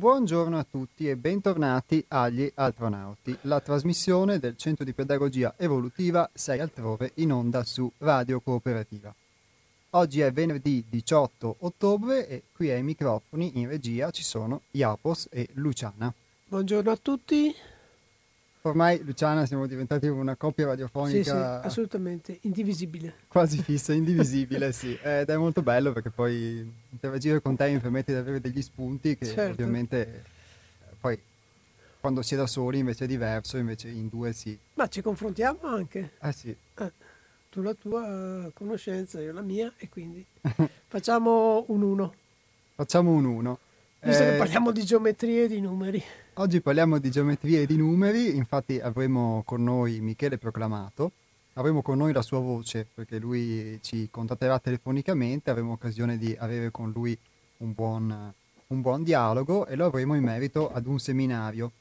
Buongiorno a tutti e bentornati agli Altronauti, la trasmissione del Centro di Pedagogia Evolutiva 6 altrove in onda su Radio Cooperativa. Oggi è venerdì 18 ottobre e qui ai microfoni in regia ci sono Iapos e Luciana. Buongiorno a tutti. Ormai Luciana siamo diventati una coppia radiofonica Sì, sì, assolutamente, indivisibile. quasi fissa, indivisibile, sì. Ed è molto bello perché poi interagire con te mi permette di avere degli spunti che Certo. ovviamente eh, poi quando si è da soli invece è diverso, invece in due sì. Ma ci confrontiamo anche. Eh sì, Eh, tu la tua conoscenza, io la mia, e quindi facciamo un uno. facciamo un uno. Visto Eh, che parliamo di geometrie e di numeri. Oggi parliamo di geometria e di numeri, infatti avremo con noi Michele Proclamato, avremo con noi la sua voce perché lui ci contatterà telefonicamente, avremo occasione di avere con lui un buon, un buon dialogo e lo avremo in merito ad un seminario,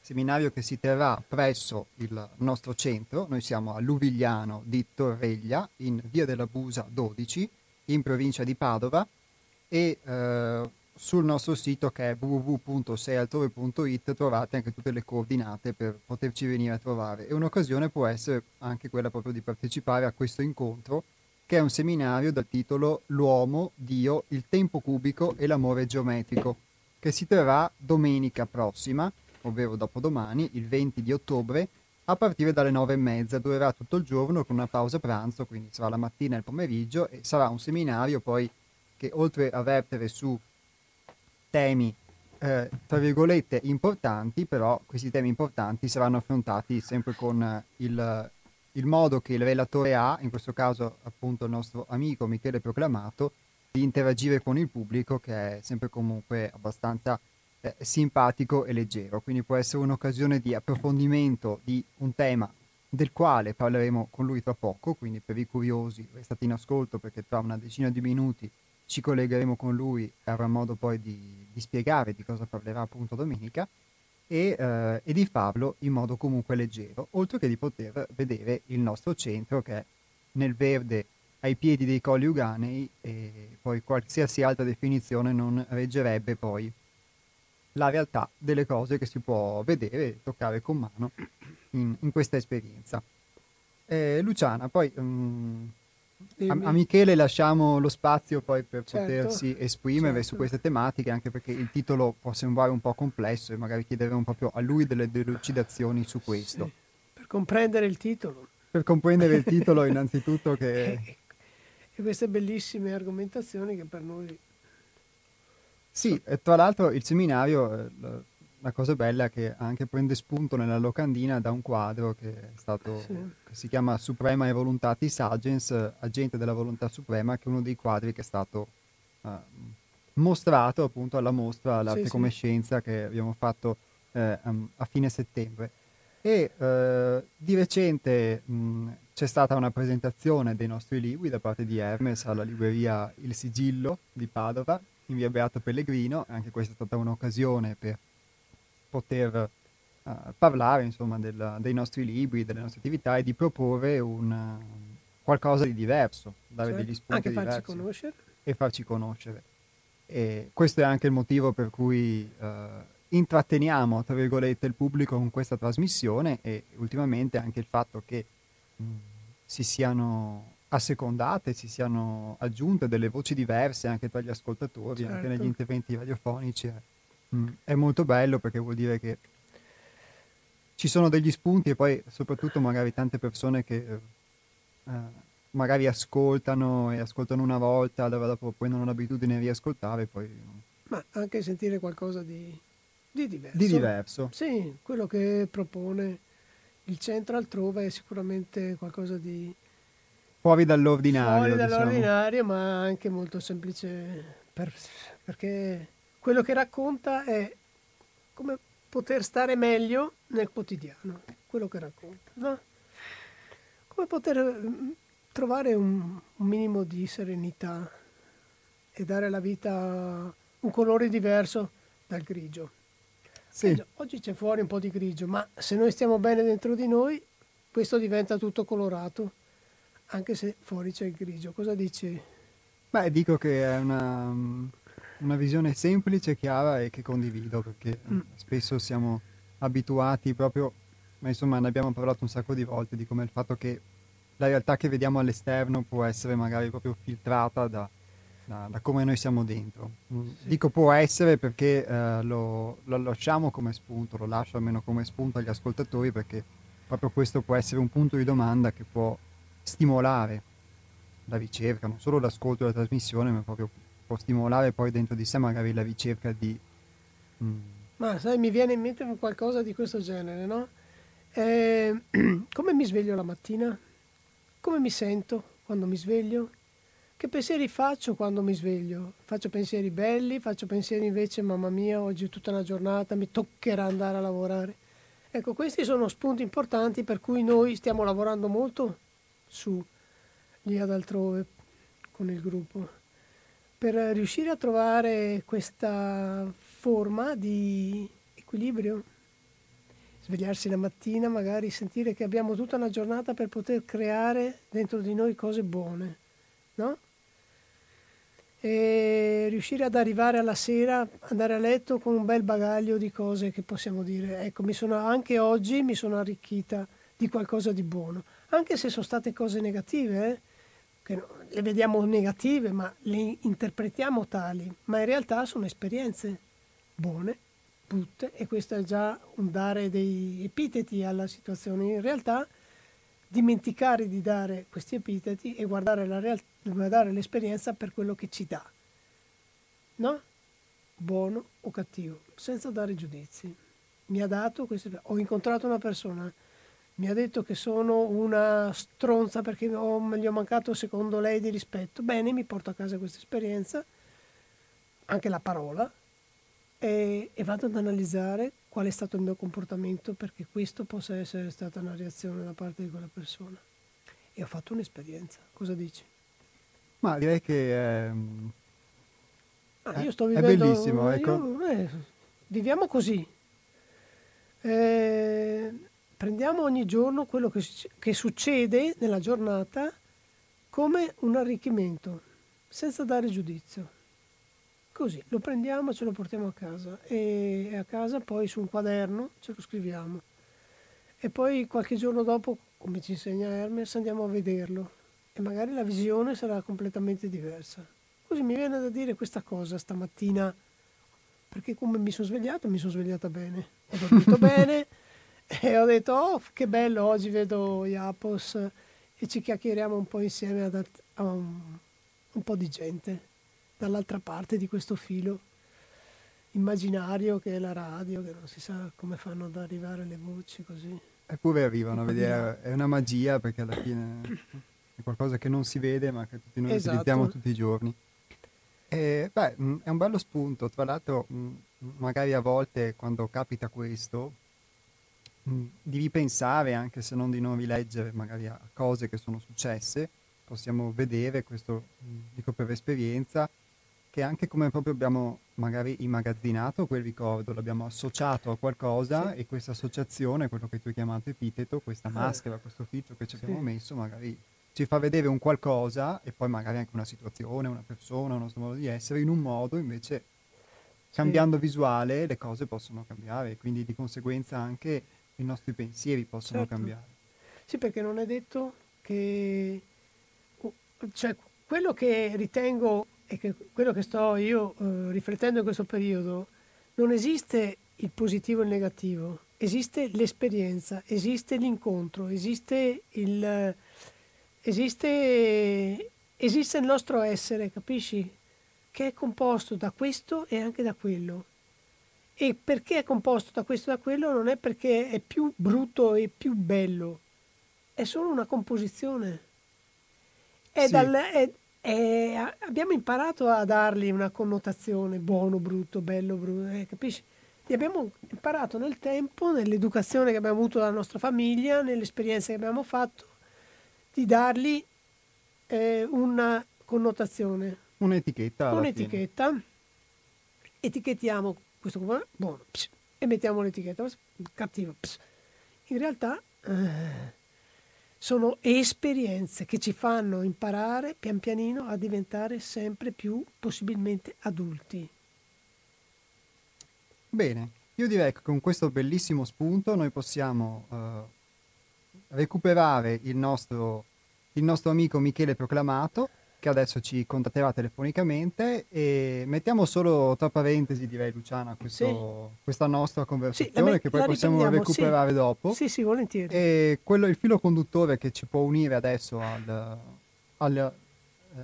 seminario che si terrà presso il nostro centro, noi siamo a Luvigliano di Torreglia, in via della Busa 12, in provincia di Padova. E eh, sul nostro sito che è www.seialtrove.it trovate anche tutte le coordinate per poterci venire a trovare e un'occasione può essere anche quella proprio di partecipare a questo incontro che è un seminario dal titolo L'uomo, Dio, il tempo cubico e l'amore geometrico che si terrà domenica prossima, ovvero dopodomani, il 20 di ottobre, a partire dalle nove e mezza. Durerà tutto il giorno con una pausa pranzo, quindi sarà la mattina e il pomeriggio e sarà un seminario poi che oltre a vertere su temi eh, tra virgolette importanti, però questi temi importanti saranno affrontati sempre con eh, il, il modo che il relatore ha, in questo caso appunto il nostro amico Michele Proclamato, di interagire con il pubblico che è sempre comunque abbastanza eh, simpatico e leggero, quindi può essere un'occasione di approfondimento di un tema del quale parleremo con lui tra poco, quindi per i curiosi restate in ascolto perché tra una decina di minuti ci collegheremo con lui avrà modo poi di, di spiegare di cosa parlerà appunto domenica e, eh, e di farlo in modo comunque leggero, oltre che di poter vedere il nostro centro che è nel verde ai piedi dei colli uganei e poi qualsiasi altra definizione non reggerebbe poi la realtà delle cose che si può vedere e toccare con mano in, in questa esperienza. Eh, Luciana, poi mm, a, Michele lasciamo lo spazio poi per Certo, potersi esprimere certo. su queste tematiche, anche perché il titolo può sembrare un po' complesso e magari chiederemo proprio a lui delle delucidazioni su questo. Sì, Per comprendere il titolo Per comprendere il titolo, innanzitutto che e, queste bellissime argomentazioni che per noi... Sì, e tra l'altro il seminario, eh, la cosa bella è che anche prende spunto nella locandina da un quadro che è stato, Sì. che si chiama Suprema e Voluntatis Agens, eh, agente della volontà suprema, che è uno dei quadri che è stato eh, mostrato appunto alla mostra L'arte Sì, come sì. scienza che abbiamo fatto eh, am- a fine settembre. E eh, di recente mh, c'è stata una presentazione dei nostri libri da parte di Hermes alla libreria Il Sigillo di Padova in via Beato Pellegrino, anche questa è stata un'occasione per poter eh, parlare insomma del- dei nostri libri, delle nostre attività e di proporre un, eh, qualcosa di diverso, dare cioè, degli spunti anche farci diversi conoscere. e farci conoscere. E questo è anche il motivo per cui eh, intratteniamo, tra virgolette, il pubblico con questa trasmissione e ultimamente anche il fatto che mh, si siano assecondate, si siano aggiunte delle voci diverse anche tra gli ascoltatori, anche Certo. negli interventi radiofonici. È, mh, è molto bello perché vuol dire che ci sono degli spunti e poi soprattutto magari tante persone che eh, eh, magari ascoltano e ascoltano una volta, allora dopo prendono l'abitudine di riascoltare, poi Ma anche sentire qualcosa di, di diverso. di diverso. Sì, quello che propone il centro altrove è sicuramente qualcosa di Fuori dall'ordinario. fuori diciamo. dall'ordinario, ma anche molto semplice, per- perché quello che racconta è come poter stare meglio nel quotidiano, quello che racconta, no? Come poter mm, trovare un, un minimo di serenità e dare alla vita un colore diverso dal grigio. Sì, Eh, Oggi c'è fuori un po' di grigio, ma se noi stiamo bene dentro di noi, questo diventa tutto colorato, anche se fuori c'è il grigio. Cosa dici? beh, dico che è una, una visione semplice, chiara e che condivido perché mm. spesso siamo abituati proprio, ma insomma ne abbiamo parlato un sacco di volte di come il fatto che la realtà che vediamo all'esterno può essere magari proprio filtrata da, da, da come noi siamo dentro. Mm, sì. Dico può essere perché eh, lo, lo lasciamo come spunto, lo lascio almeno come spunto agli ascoltatori perché proprio questo può essere un punto di domanda che può stimolare la ricerca, non solo l'ascolto della trasmissione, ma proprio può stimolare poi dentro di sé magari la ricerca di... Mm. Ma sai, mi viene in mente qualcosa di questo genere, no? Eh, come mi sveglio la mattina? Come mi sento quando mi sveglio? Che pensieri faccio quando mi sveglio? Faccio pensieri belli, faccio pensieri invece, mamma mia, oggi è tutta una giornata, mi toccherà andare a lavorare. Ecco, questi sono spunti importanti per cui noi stiamo lavorando molto su lì ad altrove con il gruppo per riuscire a trovare questa forma di equilibrio. Svegliarsi la mattina, magari sentire che abbiamo tutta una giornata per poter creare dentro di noi cose buone, no? E riuscire ad arrivare alla sera, andare a letto con un bel bagaglio di cose che possiamo dire, ecco, mi sono, anche oggi mi sono arricchita di qualcosa di buono, anche se sono state cose negative, eh? che le vediamo negative, ma le interpretiamo tali, ma in realtà sono esperienze buone, brutte, e questo è già un dare dei epiteti alla situazione. In realtà dimenticare di dare questi epiteti e guardare, la real- guardare l'esperienza per quello che ci dà, no? Buono o cattivo, senza dare giudizi. Mi ha dato queste... Ho incontrato una persona mi ha detto che sono una stronza perché ho, gli ho mancato secondo lei di rispetto. Bene, mi porto a casa questa esperienza, anche la parola, e, e, vado ad analizzare qual è stato il mio comportamento perché questo possa essere stata una reazione da parte di quella persona. E ho fatto un'esperienza. Cosa dici? Ma direi che è, ah, io sto vivendo, è bellissimo. Ecco. Io, eh, viviamo così. Eh, prendiamo ogni giorno quello che, che succede nella giornata come un arricchimento, senza dare giudizio. Così lo prendiamo e ce lo portiamo a casa e a casa poi su un quaderno ce lo scriviamo. E poi qualche giorno dopo, come ci insegna Hermes, andiamo a vederlo e magari la visione sarà completamente diversa. Così mi viene da dire questa cosa stamattina, perché come mi sono svegliato, mi sono svegliata bene, ho dormito bene, e ho detto, oh che bello, oggi vedo Iapos e ci chiacchieriamo un po' insieme ad, a un, un po' di gente dall'altra parte di questo filo immaginario che è la radio, che non si sa come fanno ad arrivare le voci così. Eppure arrivano a vedere, è una magia perché alla fine è qualcosa che non si vede ma che tutti noi esatto. utilizziamo tutti i giorni. E, beh, è un bello spunto, tra l'altro magari a volte quando capita questo di ripensare, anche se non di non rileggere, magari a cose che sono successe, possiamo vedere, questo dico per esperienza, che anche come proprio abbiamo magari immagazzinato quel ricordo, l'abbiamo associato a qualcosa sì. e questa associazione, quello che tu hai chiamato epiteto, questa maschera, questo filtro che ci abbiamo sì. messo, magari ci fa vedere un qualcosa e poi magari anche una situazione, una persona, un nostro modo di essere, in un modo invece cambiando sì. visuale le cose possono cambiare, quindi di conseguenza anche i nostri pensieri possono certo. cambiare. Sì, perché non è detto che... Cioè, quello che ritengo e che quello che sto io eh, riflettendo in questo periodo, non esiste il positivo e il negativo, esiste l'esperienza, esiste l'incontro, esiste il, esiste, esiste il nostro essere, capisci? Che è composto da questo e anche da quello. E perché è composto da questo e da quello non è perché è più brutto e più bello, è solo una composizione. È sì. dal, è, è, abbiamo imparato a dargli una connotazione buono, brutto, bello, brutto, eh, capisci? Li abbiamo imparato nel tempo, nell'educazione che abbiamo avuto dalla nostra famiglia, nelle esperienze che abbiamo fatto, di dargli eh, una connotazione. Un'etichetta. Un'etichetta. Etichettiamo questo qua, buono, pss, e mettiamo l'etichetta, cattivo. Pss. In realtà eh, sono esperienze che ci fanno imparare pian pianino a diventare sempre più possibilmente adulti. Bene, io direi che con questo bellissimo spunto noi possiamo uh, recuperare il nostro, il nostro amico Michele Proclamato che adesso ci contatterà telefonicamente e mettiamo solo tra parentesi, direi Luciana, questo, sì. questa nostra conversazione sì, che poi possiamo recuperare sì. dopo. Sì, sì, volentieri. E quello, il filo conduttore che ci può unire adesso al, al,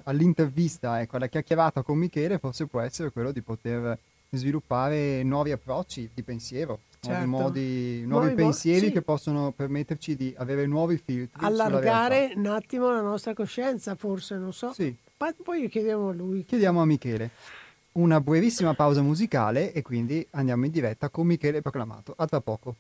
all'intervista, ecco, alla chiacchierata con Michele, forse può essere quello di poter sviluppare nuovi approcci di pensiero, certo. nuovi, modi, nuovi, nuovi pensieri mo- che possono permetterci di avere nuovi filtri. Allargare un attimo la nostra coscienza, forse, non so. Sì. Ma poi chiediamo a lui. Chiediamo a Michele. Una brevissima pausa musicale e quindi andiamo in diretta con Michele Proclamato. A tra poco.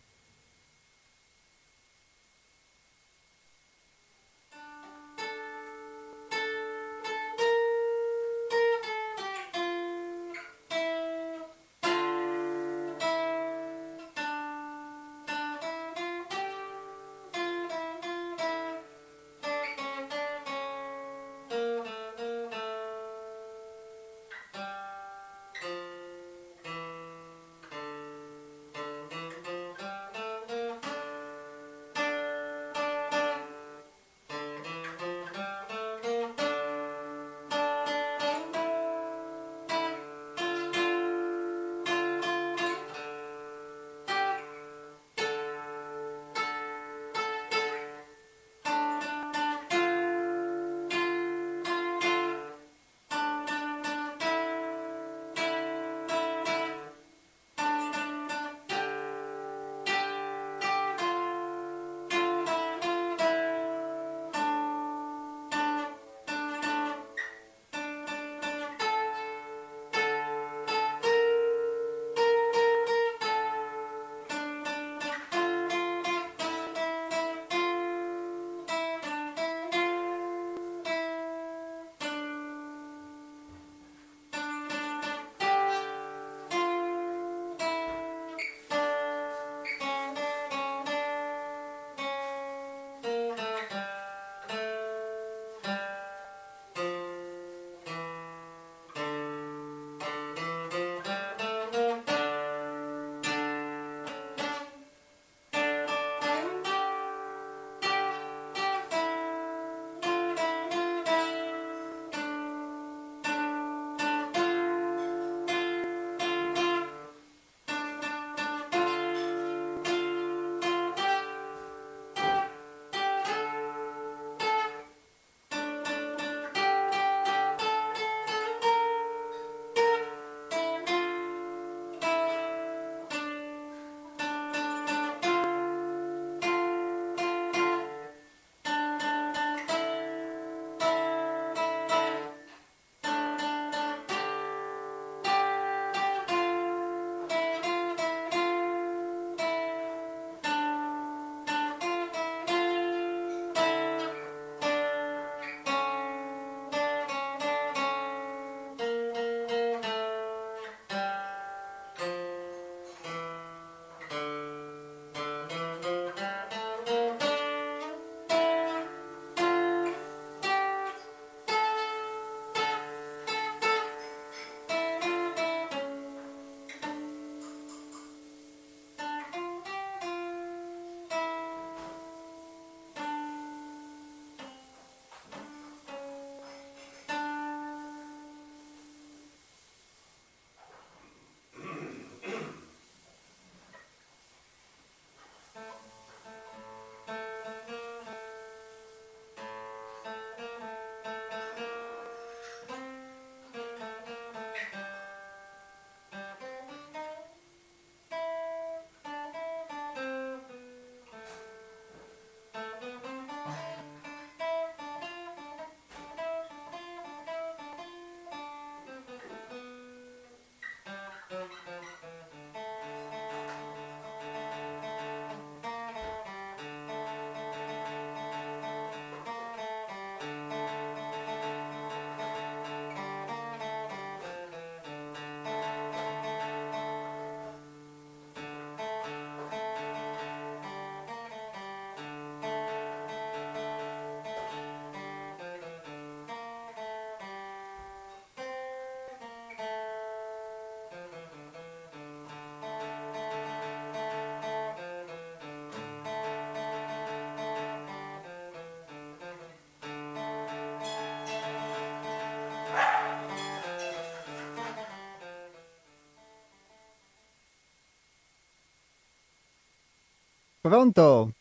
Pronto?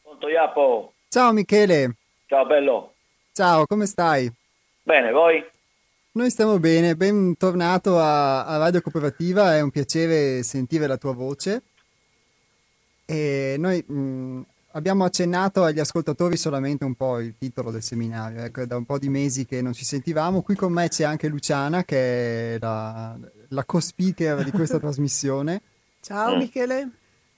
Pronto Iapo? Ciao Michele. Ciao bello. Ciao, come stai? Bene, voi? Noi stiamo bene, bentornato a, a Radio Cooperativa, è un piacere sentire la tua voce. E noi mh, abbiamo accennato agli ascoltatori solamente un po' il titolo del seminario, ecco, è da un po' di mesi che non ci sentivamo. Qui con me c'è anche Luciana, che è la, la co-speaker di questa trasmissione. Ciao Michele.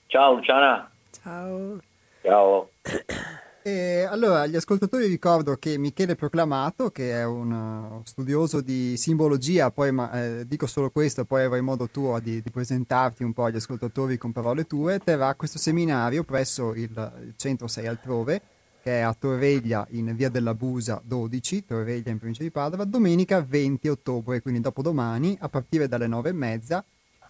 Ciao Luciana. Ciao. Ciao. E allora, agli ascoltatori ricordo che Michele Proclamato, che è un uh, studioso di simbologia, poi ma, eh, dico solo questo, poi avrai modo tuo di, di, presentarti un po' agli ascoltatori con parole tue, terrà questo seminario presso il, il centro 6 altrove, che è a Torreglia in via della Busa 12, Torreglia in provincia di Padova, domenica 20 ottobre, quindi dopodomani, a partire dalle 9 e mezza,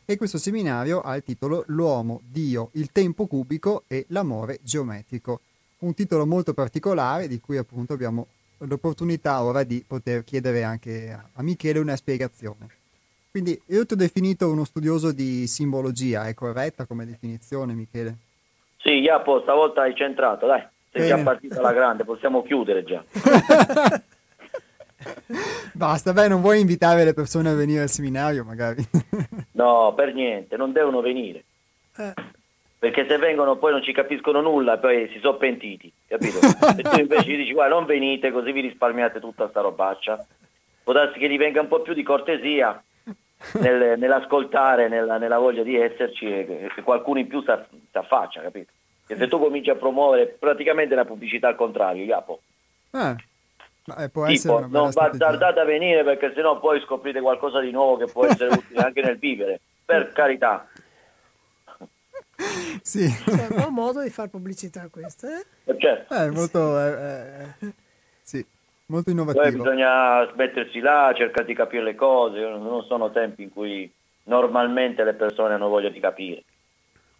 e questo seminario ha il titolo L'uomo, Dio, il tempo cubico e l'amore geometrico un titolo molto particolare di cui appunto abbiamo l'opportunità ora di poter chiedere anche a Michele una spiegazione. Quindi io ti ho definito uno studioso di simbologia, è corretta come definizione Michele? Sì, Iapo, stavolta hai centrato, dai, sei Bene. già partita alla grande, possiamo chiudere già. Basta, beh, non vuoi invitare le persone a venire al seminario magari? no, per niente, non devono venire. Eh perché se vengono poi non ci capiscono nulla, poi si sono pentiti, capito? E tu invece gli dici, guarda, non venite, così vi risparmiate tutta sta robaccia. Può darsi che gli venga un po' più di cortesia nel, nell'ascoltare, nella, nella, voglia di esserci e che qualcuno in più si affaccia, capito? E se tu cominci a promuovere praticamente la pubblicità al contrario, Iapo. Eh. Eh, tipo, non va tardate a venire perché sennò poi scoprite qualcosa di nuovo che può essere utile anche nel vivere. Per carità, sì. Cioè, un buon modo di fare pubblicità questo, eh? eh certo. È molto, eh, eh, sì, molto innovativo. Poi bisogna mettersi là, cercare di capire le cose, non sono tempi in cui normalmente le persone hanno voglia di capire.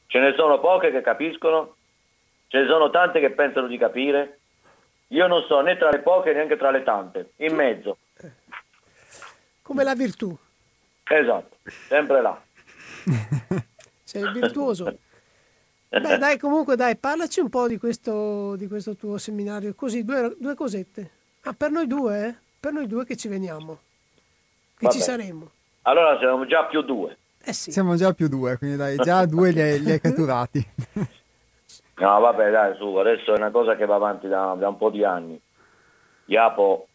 Ce ne sono poche che capiscono, ce ne sono tante che pensano di capire. Io non so né tra le poche neanche tra le tante, in mezzo. Come la virtù. Esatto, sempre là. Sei virtuoso. Beh, dai, comunque, dai, parlaci un po' di questo, di questo tuo seminario. Così, due, due, cosette. Ah, per noi due, eh? Per noi due che ci veniamo. Che Vabbè. ci saremo. Allora siamo già più due. Eh sì. Siamo già più due, quindi dai, già due li hai, li hai catturati. No, vabbè, dai, su, adesso è una cosa che va avanti da, da un po' di anni. Iapo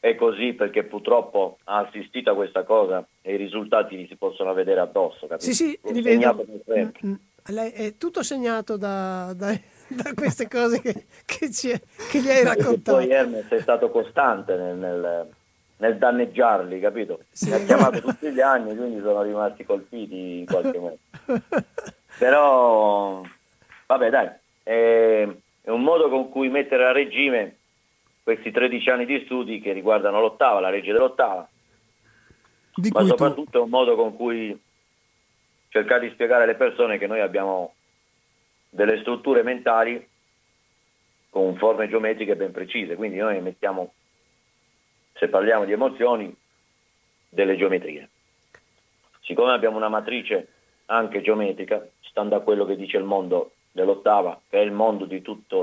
è così perché purtroppo ha assistito a questa cosa e i risultati li si possono vedere addosso. Capito? Sì, sì, li vedo. Lei è tutto segnato da, da, da queste cose che, che, ci, che, gli hai raccontato. Poi Hermes è stato costante nel, nel, nel danneggiarli, capito? Sì. Mi ha chiamato tutti gli anni, quindi sono rimasti colpiti in qualche modo. Però, vabbè dai, è, è un modo con cui mettere a regime questi 13 anni di studi che riguardano l'ottava, la legge dell'ottava, di ma soprattutto tu... è un modo con cui cercare di spiegare alle persone che noi abbiamo delle strutture mentali con forme geometriche ben precise, quindi noi mettiamo, se parliamo di emozioni, delle geometrie. Siccome abbiamo una matrice anche geometrica, stando a quello che dice il mondo dell'ottava, che è il mondo di tutti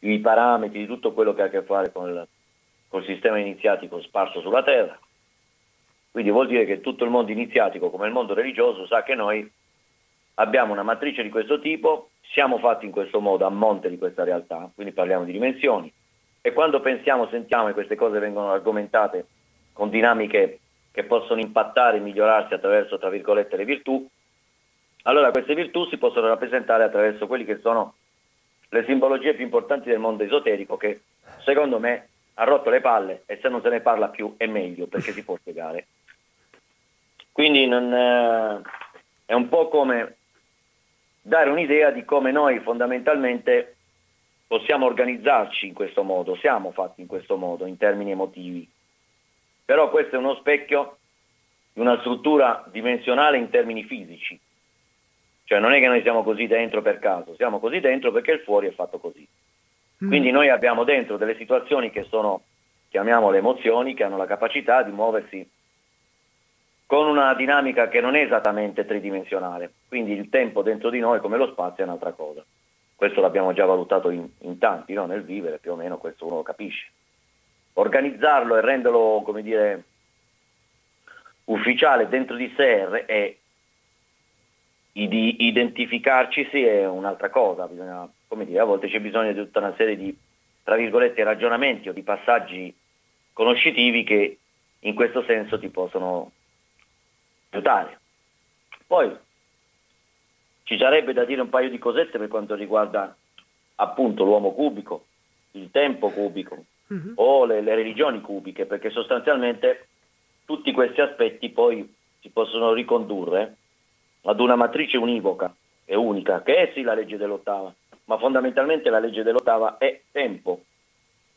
i parametri, di tutto quello che ha a che fare con il, col sistema iniziatico sparso sulla Terra, quindi vuol dire che tutto il mondo iniziatico, come il mondo religioso, sa che noi abbiamo una matrice di questo tipo, siamo fatti in questo modo a monte di questa realtà, quindi parliamo di dimensioni, e quando pensiamo, sentiamo e queste cose vengono argomentate con dinamiche che possono impattare e migliorarsi attraverso, tra virgolette, le virtù, allora queste virtù si possono rappresentare attraverso quelle che sono le simbologie più importanti del mondo esoterico che, secondo me, ha rotto le palle e se non se ne parla più è meglio perché si può spiegare. Quindi non, eh, è un po' come dare un'idea di come noi fondamentalmente possiamo organizzarci in questo modo, siamo fatti in questo modo, in termini emotivi. Però questo è uno specchio di una struttura dimensionale in termini fisici. Cioè non è che noi siamo così dentro per caso, siamo così dentro perché il fuori è fatto così. Mm. Quindi noi abbiamo dentro delle situazioni che sono, chiamiamole emozioni, che hanno la capacità di muoversi con una dinamica che non è esattamente tridimensionale, quindi il tempo dentro di noi come lo spazio è un'altra cosa. questo l'abbiamo già valutato in, in tanti, no? nel vivere più o meno questo uno lo capisce. Organizzarlo e renderlo, come dire, ufficiale dentro di sé è di identificarci sì è un'altra cosa, bisogna, come dire, a volte c'è bisogno di tutta una serie di, tra virgolette, ragionamenti o di passaggi conoscitivi che in questo senso ti possono aiutare. Poi ci sarebbe da dire un paio di cosette per quanto riguarda appunto l'uomo cubico, il tempo cubico uh-huh. o le, le religioni cubiche, perché sostanzialmente tutti questi aspetti poi si possono ricondurre ad una matrice univoca e unica, che è sì la legge dell'ottava, ma fondamentalmente la legge dell'ottava è tempo.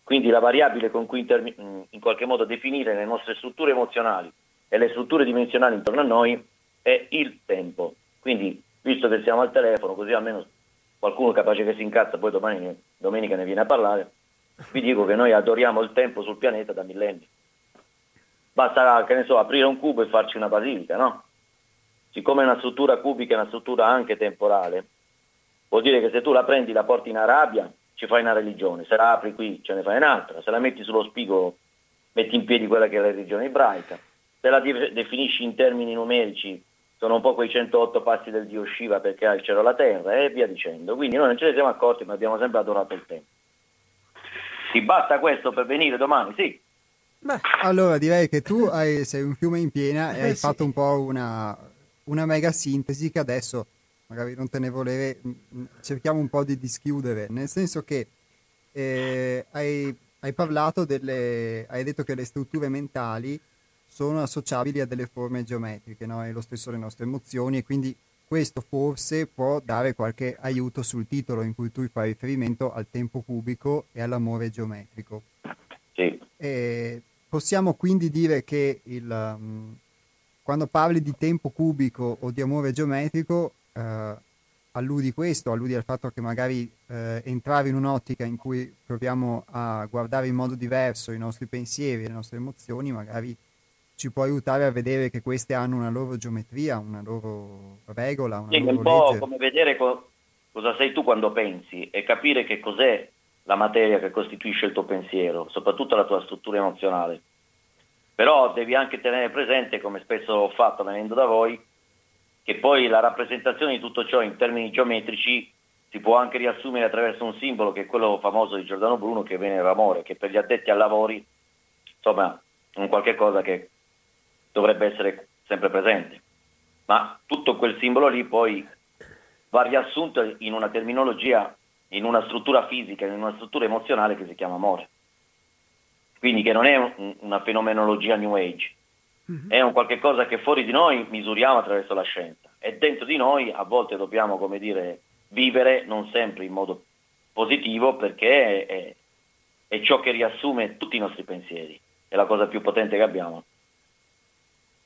Quindi la variabile con cui intermi- in qualche modo definire le nostre strutture emozionali e le strutture dimensionali intorno a noi è il tempo. Quindi, visto che siamo al telefono, così almeno qualcuno capace che si incazza, poi domani, domenica ne viene a parlare, vi dico che noi adoriamo il tempo sul pianeta da millenni. Basta, che ne so, aprire un cubo e farci una basilica, no? Siccome è una struttura cubica, è una struttura anche temporale, vuol dire che se tu la prendi, la porti in Arabia, ci fai una religione, se la apri qui ce ne fai un'altra, se la metti sullo spigolo metti in piedi quella che è la religione ebraica, se la definisci in termini numerici sono un po' quei 108 passi del dio Shiva perché ha il cielo e la terra e via dicendo. Quindi noi non ce ne siamo accorti ma abbiamo sempre adorato il tempo. Ti basta questo per venire domani? Sì. Beh, allora direi che tu hai, sei un fiume in piena e eh, hai sì. fatto un po' una, una mega sintesi che adesso magari non te ne volevi, mm, mm, cerchiamo un po' di dischiudere, nel senso che eh, hai, hai, parlato delle, hai detto che le strutture mentali sono associabili a delle forme geometriche, no? è lo stesso le nostre emozioni e quindi questo forse può dare qualche aiuto sul titolo in cui tu fai riferimento al tempo cubico e all'amore geometrico. Sì. E possiamo quindi dire che il, um, quando parli di tempo cubico o di amore geometrico, eh, alludi questo, alludi al fatto che magari eh, entrare in un'ottica in cui proviamo a guardare in modo diverso i nostri pensieri, le nostre emozioni, magari ci può aiutare a vedere che queste hanno una loro geometria, una loro regola, una sì, loro un po' legge. come vedere co- cosa sei tu quando pensi e capire che cos'è la materia che costituisce il tuo pensiero, soprattutto la tua struttura emozionale. Però devi anche tenere presente, come spesso ho fatto venendo da voi, che poi la rappresentazione di tutto ciò in termini geometrici si può anche riassumere attraverso un simbolo che è quello famoso di Giordano Bruno che viene l'amore, che per gli addetti ai lavori insomma è un qualche cosa che dovrebbe essere sempre presente. Ma tutto quel simbolo lì poi va riassunto in una terminologia, in una struttura fisica, in una struttura emozionale che si chiama amore quindi che non è un, una fenomenologia New Age, mm-hmm. è un qualche cosa che fuori di noi misuriamo attraverso la scienza e dentro di noi a volte dobbiamo, come dire, vivere non sempre in modo positivo perché è, è ciò che riassume tutti i nostri pensieri, è la cosa più potente che abbiamo.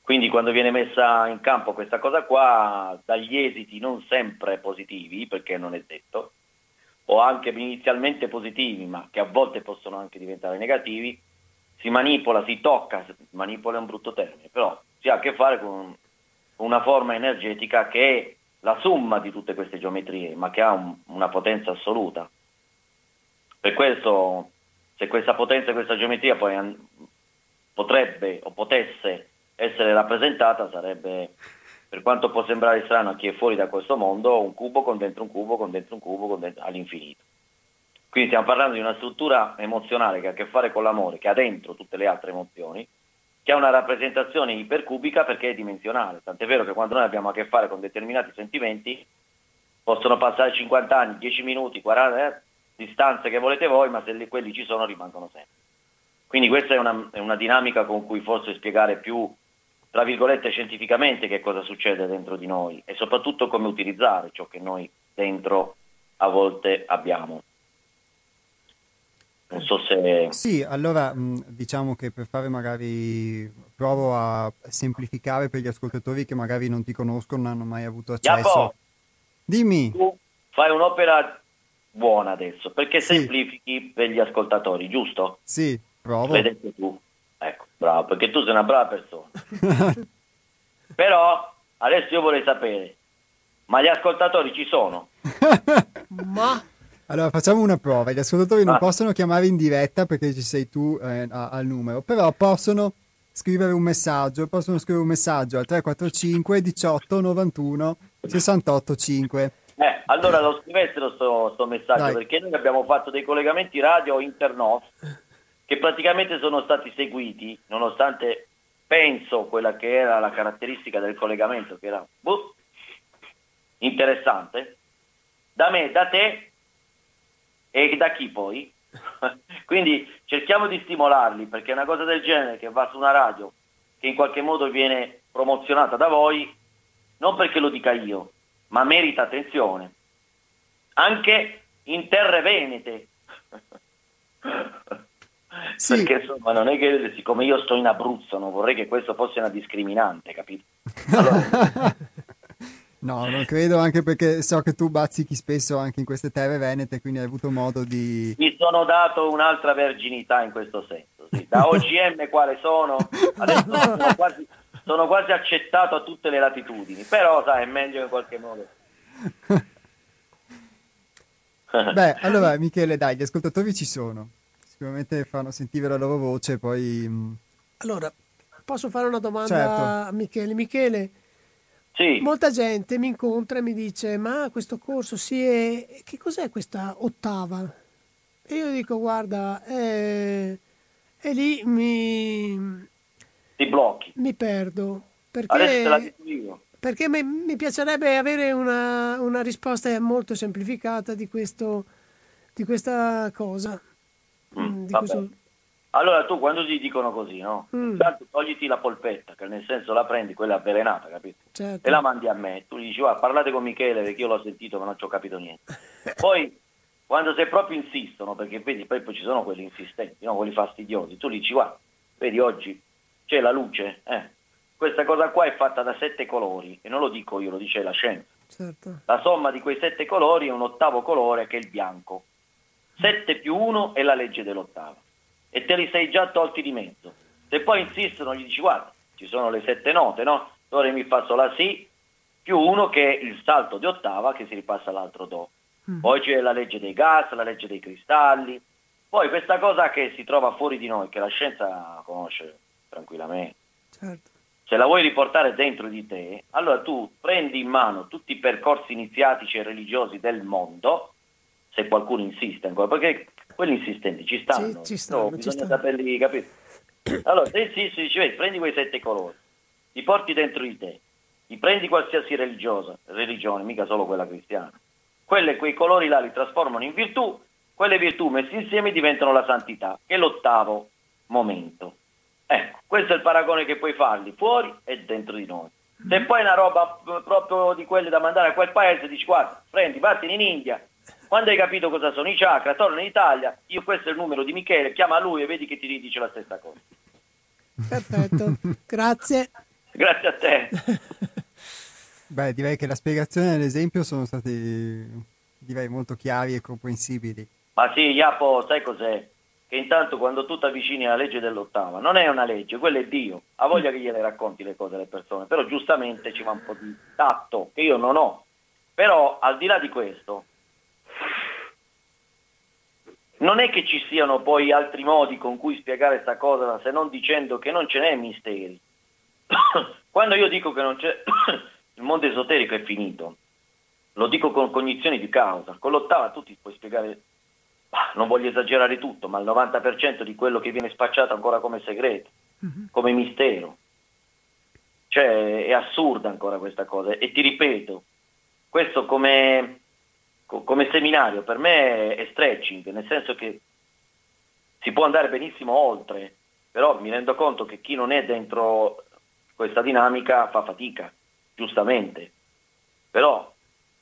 Quindi quando viene messa in campo questa cosa qua, dagli esiti non sempre positivi, perché non è detto, o anche inizialmente positivi, ma che a volte possono anche diventare negativi, si manipola, si tocca, manipola è un brutto termine, però si ha a che fare con una forma energetica che è la somma di tutte queste geometrie, ma che ha un, una potenza assoluta. Per questo, se questa potenza e questa geometria poi potrebbe o potesse essere rappresentata, sarebbe, per quanto può sembrare strano a chi è fuori da questo mondo, un cubo con dentro un cubo, con dentro un cubo, con dentro, all'infinito. Quindi stiamo parlando di una struttura emozionale che ha a che fare con l'amore, che ha dentro tutte le altre emozioni, che ha una rappresentazione ipercubica perché è dimensionale. Tant'è vero che quando noi abbiamo a che fare con determinati sentimenti, possono passare 50 anni, 10 minuti, 40 eh, distanze che volete voi, ma se quelli ci sono rimangono sempre. Quindi questa è una, è una dinamica con cui forse spiegare più, tra virgolette, scientificamente che cosa succede dentro di noi e soprattutto come utilizzare ciò che noi dentro a volte abbiamo. Non so se... Sì, allora diciamo che per fare magari, provo a semplificare per gli ascoltatori che magari non ti conoscono, non hanno mai avuto accesso. Japo, Dimmi. Tu fai un'opera buona adesso, perché sì. semplifichi per gli ascoltatori, giusto? Sì, provo. Vedete tu. Ecco, bravo, perché tu sei una brava persona. Però adesso io vorrei sapere, ma gli ascoltatori ci sono? ma Allora facciamo una prova, gli ascoltatori ah. non possono chiamare in diretta perché ci sei tu eh, al numero, però possono scrivere un messaggio, possono scrivere un messaggio al 345 18 91 68 5. Eh, allora lo scrivessero sto, sto messaggio Dai. perché noi abbiamo fatto dei collegamenti radio internos che praticamente sono stati seguiti nonostante penso quella che era la caratteristica del collegamento che era boh, interessante da me, da te e da chi poi quindi cerchiamo di stimolarli perché una cosa del genere che va su una radio che in qualche modo viene promozionata da voi non perché lo dica io ma merita attenzione. Anche in terre venete. Sì. Perché insomma non è che siccome io sto in Abruzzo non vorrei che questo fosse una discriminante, capito? Allora... no, non credo anche perché so che tu bazzichi spesso anche in queste terre venete, quindi hai avuto modo di... Mi sono dato un'altra verginità in questo senso, sì. da OGM quale sono, adesso sono quasi sono quasi accettato a tutte le latitudini, però sai, è meglio in qualche modo. Beh, allora Michele, dai, gli ascoltatori ci sono, sicuramente fanno sentire la loro voce, poi... Mm, allora, posso fare una domanda certo. a Michele? Michele, sì. molta gente mi incontra e mi dice, ma questo corso sì, è... che cos'è questa ottava? E io dico, guarda, è... e lì mi ti blocchi. Mi perdo. Perché, perché mi, mi, piacerebbe avere una, una, risposta molto semplificata di, questo, di questa cosa. Mm, mm questo... Allora tu quando ti dicono così, no? Mm. Intanto togliti la polpetta, che nel senso la prendi, quella avvelenata, capito? Certo. E la mandi a me. Tu gli dici, guarda, parlate con Michele perché io l'ho sentito ma non ci ho capito niente. Poi, quando se proprio insistono, perché vedi, poi, poi ci sono quelli insistenti, no? quelli fastidiosi, tu gli dici, guarda, vedi oggi c'è la luce, eh. questa cosa qua è fatta da sette colori e non lo dico io, lo dice la scienza. Certo. La somma di quei sette colori è un ottavo colore che è il bianco. 7 più 1 è la legge dell'ottava e te li sei già tolti di mezzo. Se poi insistono, gli dici guarda, ci sono le sette note, no? Ora mi fa la Si più 1 che è il salto di ottava che si ripassa all'altro Do. Mm. Poi c'è la legge dei gas, la legge dei cristalli. Poi questa cosa che si trova fuori di noi, che la scienza conosce tranquillamente. Certo. Se la vuoi riportare dentro di te, allora tu prendi in mano tutti i percorsi iniziatici e religiosi del mondo, se qualcuno insiste ancora, perché quelli insistenti ci stanno, ci, ci stanno no, bisogna saperli capire. Allora, se insisti, dici, vedi, prendi quei sette colori, li porti dentro di te, li prendi qualsiasi religiosa, religione, mica solo quella cristiana. Quelle, quei colori là li trasformano in virtù, quelle virtù messe insieme diventano la santità, che è l'ottavo momento. Ecco, questo è il paragone che puoi farli fuori e dentro di noi. Se poi è una roba proprio di quelle da mandare a quel paese, dici guarda, prendi, vattene in India, quando hai capito cosa sono i chakra, torna in Italia, io questo è il numero di Michele, chiama lui e vedi che ti dice la stessa cosa. Perfetto, grazie. Grazie a te. Beh, direi che la spiegazione e l'esempio sono stati, direi, molto chiari e comprensibili. Ma sì, Iapo, sai cos'è? che intanto quando tu ti avvicini alla legge dell'ottava, non è una legge, quello è Dio, ha voglia che gliele racconti le cose alle persone, però giustamente ci va un po' di tatto che io non ho. Però al di là di questo, non è che ci siano poi altri modi con cui spiegare questa cosa se non dicendo che non ce n'è misteri. Quando io dico che non c'è il mondo esoterico è finito, lo dico con cognizioni di causa, con l'ottava tu ti puoi spiegare non voglio esagerare tutto, ma il 90% di quello che viene spacciato ancora come segreto, uh-huh. come mistero. Cioè è assurda ancora questa cosa e ti ripeto, questo come, come seminario per me è stretching, nel senso che si può andare benissimo oltre, però mi rendo conto che chi non è dentro questa dinamica fa fatica, giustamente. Però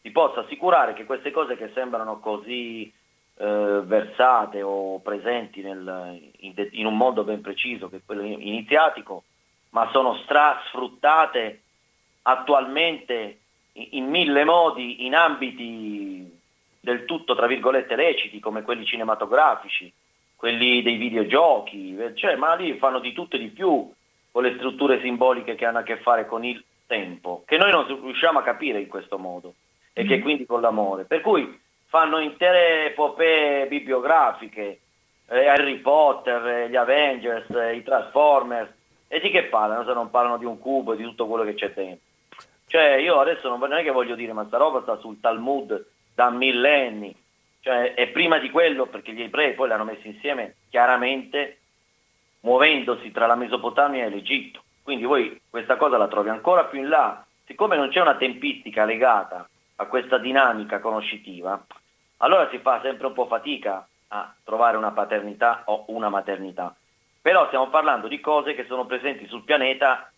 ti posso assicurare che queste cose che sembrano così eh, versate o presenti nel, in, in, un mondo ben preciso che è quello iniziatico, ma sono strasfruttate attualmente in, in mille modi in ambiti del tutto, tra virgolette, leciti, come quelli cinematografici, quelli dei videogiochi, cioè, ma lì fanno di tutto e di più con le strutture simboliche che hanno a che fare con il tempo, che noi non riusciamo a capire in questo modo e che mm. quindi con l'amore. Per cui fanno intere epopee bibliografiche, eh, Harry Potter, eh, gli Avengers, eh, i Transformers, e di che parlano se non parlano di un cubo e di tutto quello che c'è dentro? Cioè io adesso non, non è che voglio dire, ma sta roba sta sul Talmud da millenni, cioè, e prima di quello, perché gli ebrei poi l'hanno messo insieme chiaramente muovendosi tra la Mesopotamia e l'Egitto. Quindi voi questa cosa la trovi ancora più in là, siccome non c'è una tempistica legata a questa dinamica conoscitiva, allora si fa sempre un po' fatica a trovare una paternità o una maternità. Però stiamo parlando di cose che sono presenti sul pianeta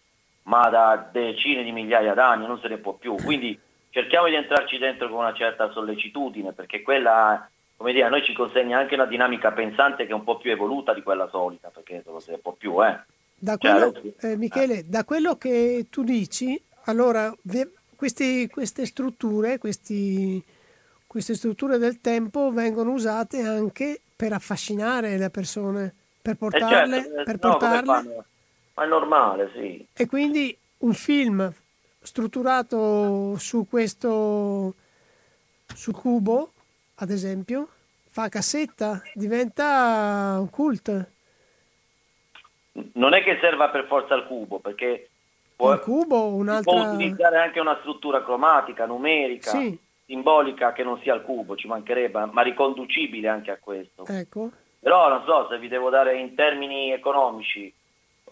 ma da decine di migliaia d'anni, non se ne può più. Quindi cerchiamo di entrarci dentro con una certa sollecitudine, perché quella, come dire, a noi ci consegna anche una dinamica pensante che è un po' più evoluta di quella solita, perché se ne può più, eh. Da cioè, quello, eh, Michele, eh. da quello che tu dici, allora questi, queste strutture, questi, queste strutture del tempo vengono usate anche per affascinare le persone, per portarle... Eh certo, per no, portarle... Ma è normale, sì. E quindi un film strutturato su questo su cubo, ad esempio, fa cassetta, diventa un cult. Non è che serva per forza al cubo, perché può, cubo, un'altra... può utilizzare anche una struttura cromatica, numerica, sì. simbolica che non sia il cubo, ci mancherebbe, ma riconducibile anche a questo. Ecco. Però non so se vi devo dare in termini economici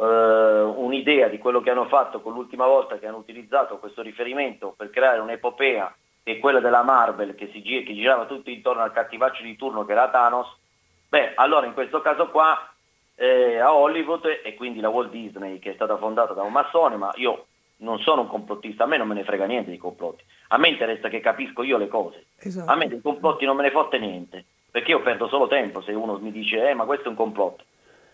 un'idea di quello che hanno fatto con l'ultima volta che hanno utilizzato questo riferimento per creare un'epopea che è quella della Marvel che, si, che girava tutto intorno al cattivaccio di turno che era Thanos, beh allora in questo caso qua eh, a Hollywood e quindi la Walt Disney che è stata fondata da un massone, ma io non sono un complottista, a me non me ne frega niente di complotti, a me interessa che capisco io le cose, esatto. a me dei complotti non me ne fotte niente, perché io perdo solo tempo se uno mi dice eh ma questo è un complotto.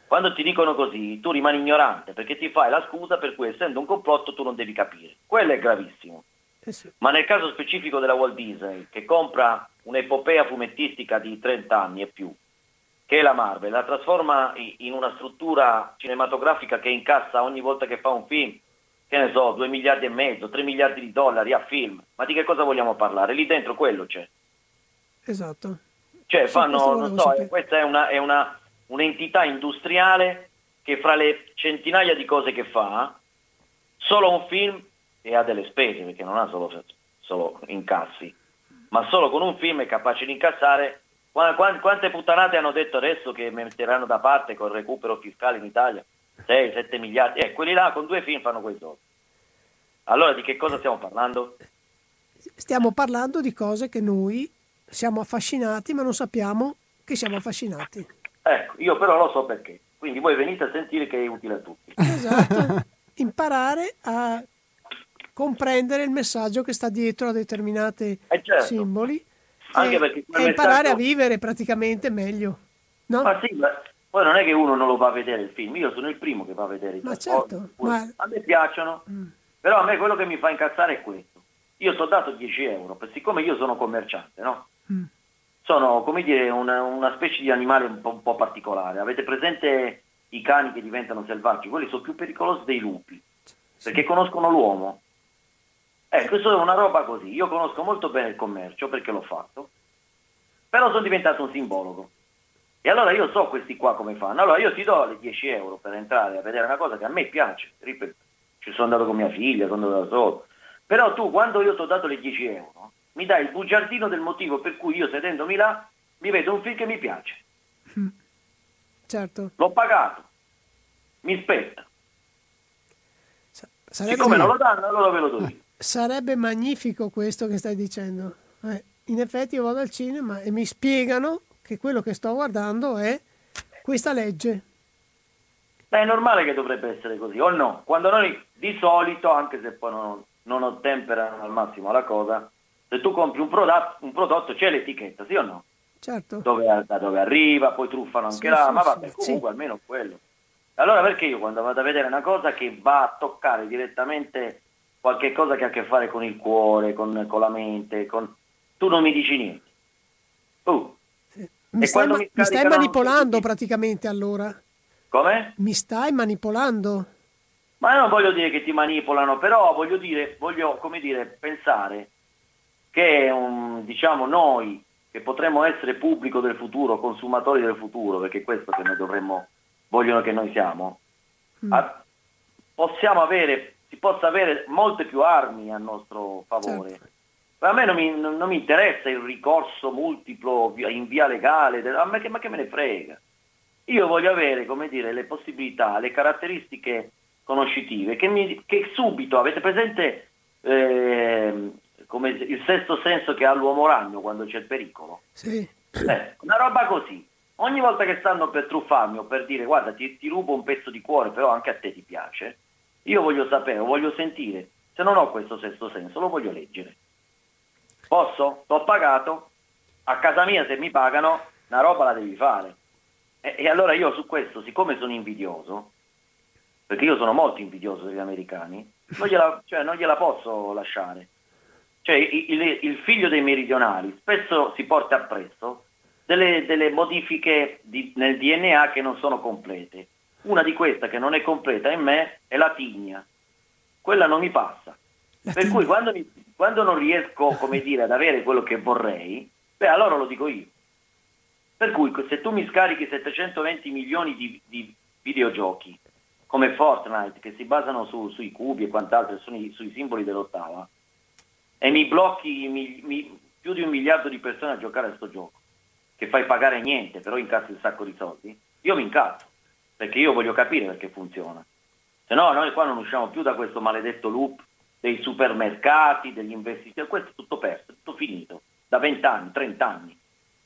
Quando ti dicono così, tu rimani ignorante perché ti fai la scusa per cui essendo un complotto tu non devi capire. Quello è gravissimo. Eh sì. Ma nel caso specifico della Walt Disney, che compra un'epopea fumettistica di 30 anni e più, che è la Marvel, la trasforma in una struttura cinematografica che incassa ogni volta che fa un film, che ne so, 2 miliardi e mezzo, 3 miliardi di dollari a film. Ma di che cosa vogliamo parlare? Lì dentro quello c'è. Esatto. Cioè, sì, fanno, non so, questa è una, è una un'entità industriale che fra le centinaia di cose che fa, solo un film, e ha delle spese perché non ha solo, solo incassi, ma solo con un film è capace di incassare quante puttanate hanno detto adesso che metteranno da parte col recupero fiscale in Italia? 6-7 miliardi. Eh, quelli là con due film fanno quei soldi. Allora di che cosa stiamo parlando? Stiamo parlando di cose che noi siamo affascinati ma non sappiamo che siamo affascinati. Ecco, io però lo so perché. Quindi voi venite a sentire che è utile a tutti. Esatto. Imparare a comprendere il messaggio che sta dietro a determinati eh certo. simboli Anche e, e messaggio... imparare a vivere praticamente meglio. No? Ma sì, ma poi non è che uno non lo va a vedere il film, io sono il primo che va a vedere il film. Ma certo, ma... A me piacciono, mm. però a me quello che mi fa incazzare è questo. Io ti ho dato 10 euro, siccome io sono commerciante, no? Mm sono come dire una, una specie di animale un po', un po', particolare. Avete presente i cani che diventano selvaggi? Quelli sono più pericolosi dei lupi, perché conoscono l'uomo. Ecco, questo è una roba così. Io conosco molto bene il commercio perché l'ho fatto, però sono diventato un simbologo. E allora io so questi qua come fanno. Allora io ti do le 10 euro per entrare a vedere una cosa che a me piace. Ripeto, ci sono andato con mia figlia, sono andato da solo. Però tu, quando io ti ho dato le 10 euro, mi dai il bugiardino del motivo per cui io sedendomi là mi vedo un film che mi piace. Mm. Certo. L'ho pagato, mi spetta. Sarebbe... Siccome non lo danno, allora ve lo do io. Sarebbe magnifico questo che stai dicendo. Eh, in effetti io vado al cinema e mi spiegano che quello che sto guardando è questa legge. Beh, è normale che dovrebbe essere così, o no? Quando noi di solito, anche se poi non, non ottemperano al massimo la cosa, se tu compri un prodotto, un prodotto c'è l'etichetta, sì o no? Certo. Dove, da dove arriva, poi truffano anche sì, là, sì, ma vabbè, sì, comunque almeno quello. Allora perché io quando vado a vedere una cosa che va a toccare direttamente qualche cosa che ha a che fare con il cuore, con, con la mente, con... tu non mi dici niente. Uh. Mi, stai, ma- mi, mi stai manipolando praticamente allora. Come? Mi stai manipolando? Ma io non voglio dire che ti manipolano, però voglio dire, voglio, come dire, pensare che un, diciamo noi che potremmo essere pubblico del futuro, consumatori del futuro, perché è questo che noi dovremmo, vogliono che noi siamo, mm. a, possiamo avere, si possa avere molte più armi a nostro favore. Certo. A me non mi, non, mi, interessa il ricorso multiplo in via legale, a me che, ma che me ne frega. Io voglio avere, come dire, le possibilità, le caratteristiche conoscitive che, mi, che subito, avete presente eh, come il sesto senso che ha l'uomo ragno quando c'è il pericolo? Sì. Eh, una roba così. Ogni volta che stanno per truffarmi o per dire guarda ti, ti rubo un pezzo di cuore però anche a te ti piace, io voglio sapere, voglio sentire, se non ho questo sesto senso lo voglio leggere. Posso? T'ho pagato? A casa mia se mi pagano una roba la devi fare. E, e allora io su questo, siccome sono invidioso, perché io sono molto invidioso degli americani, non gliela, cioè, non gliela posso lasciare. Cioè, il, il, figlio dei meridionali spesso si porta appresso delle, delle modifiche di, nel DNA che non sono complete. Una di queste che non è completa in me è la tigna. Quella non mi passa. La per tigna. cui quando, mi, quando, non riesco, come dire, ad avere quello che vorrei, beh, allora lo dico io. Per cui se tu mi scarichi 720 milioni di, di videogiochi come Fortnite, che si basano su, sui cubi e quant'altro, sui, sui simboli dell'ottava, e mi blocchi mi, mi, più di un miliardo di persone a giocare a questo gioco, che fai pagare niente, però incassi un sacco di soldi, io mi incazzo, perché io voglio capire perché funziona. Se no noi qua non usciamo più da questo maledetto loop dei supermercati, degli investitori, questo è tutto perso, tutto finito, da 20 anni, 30 anni.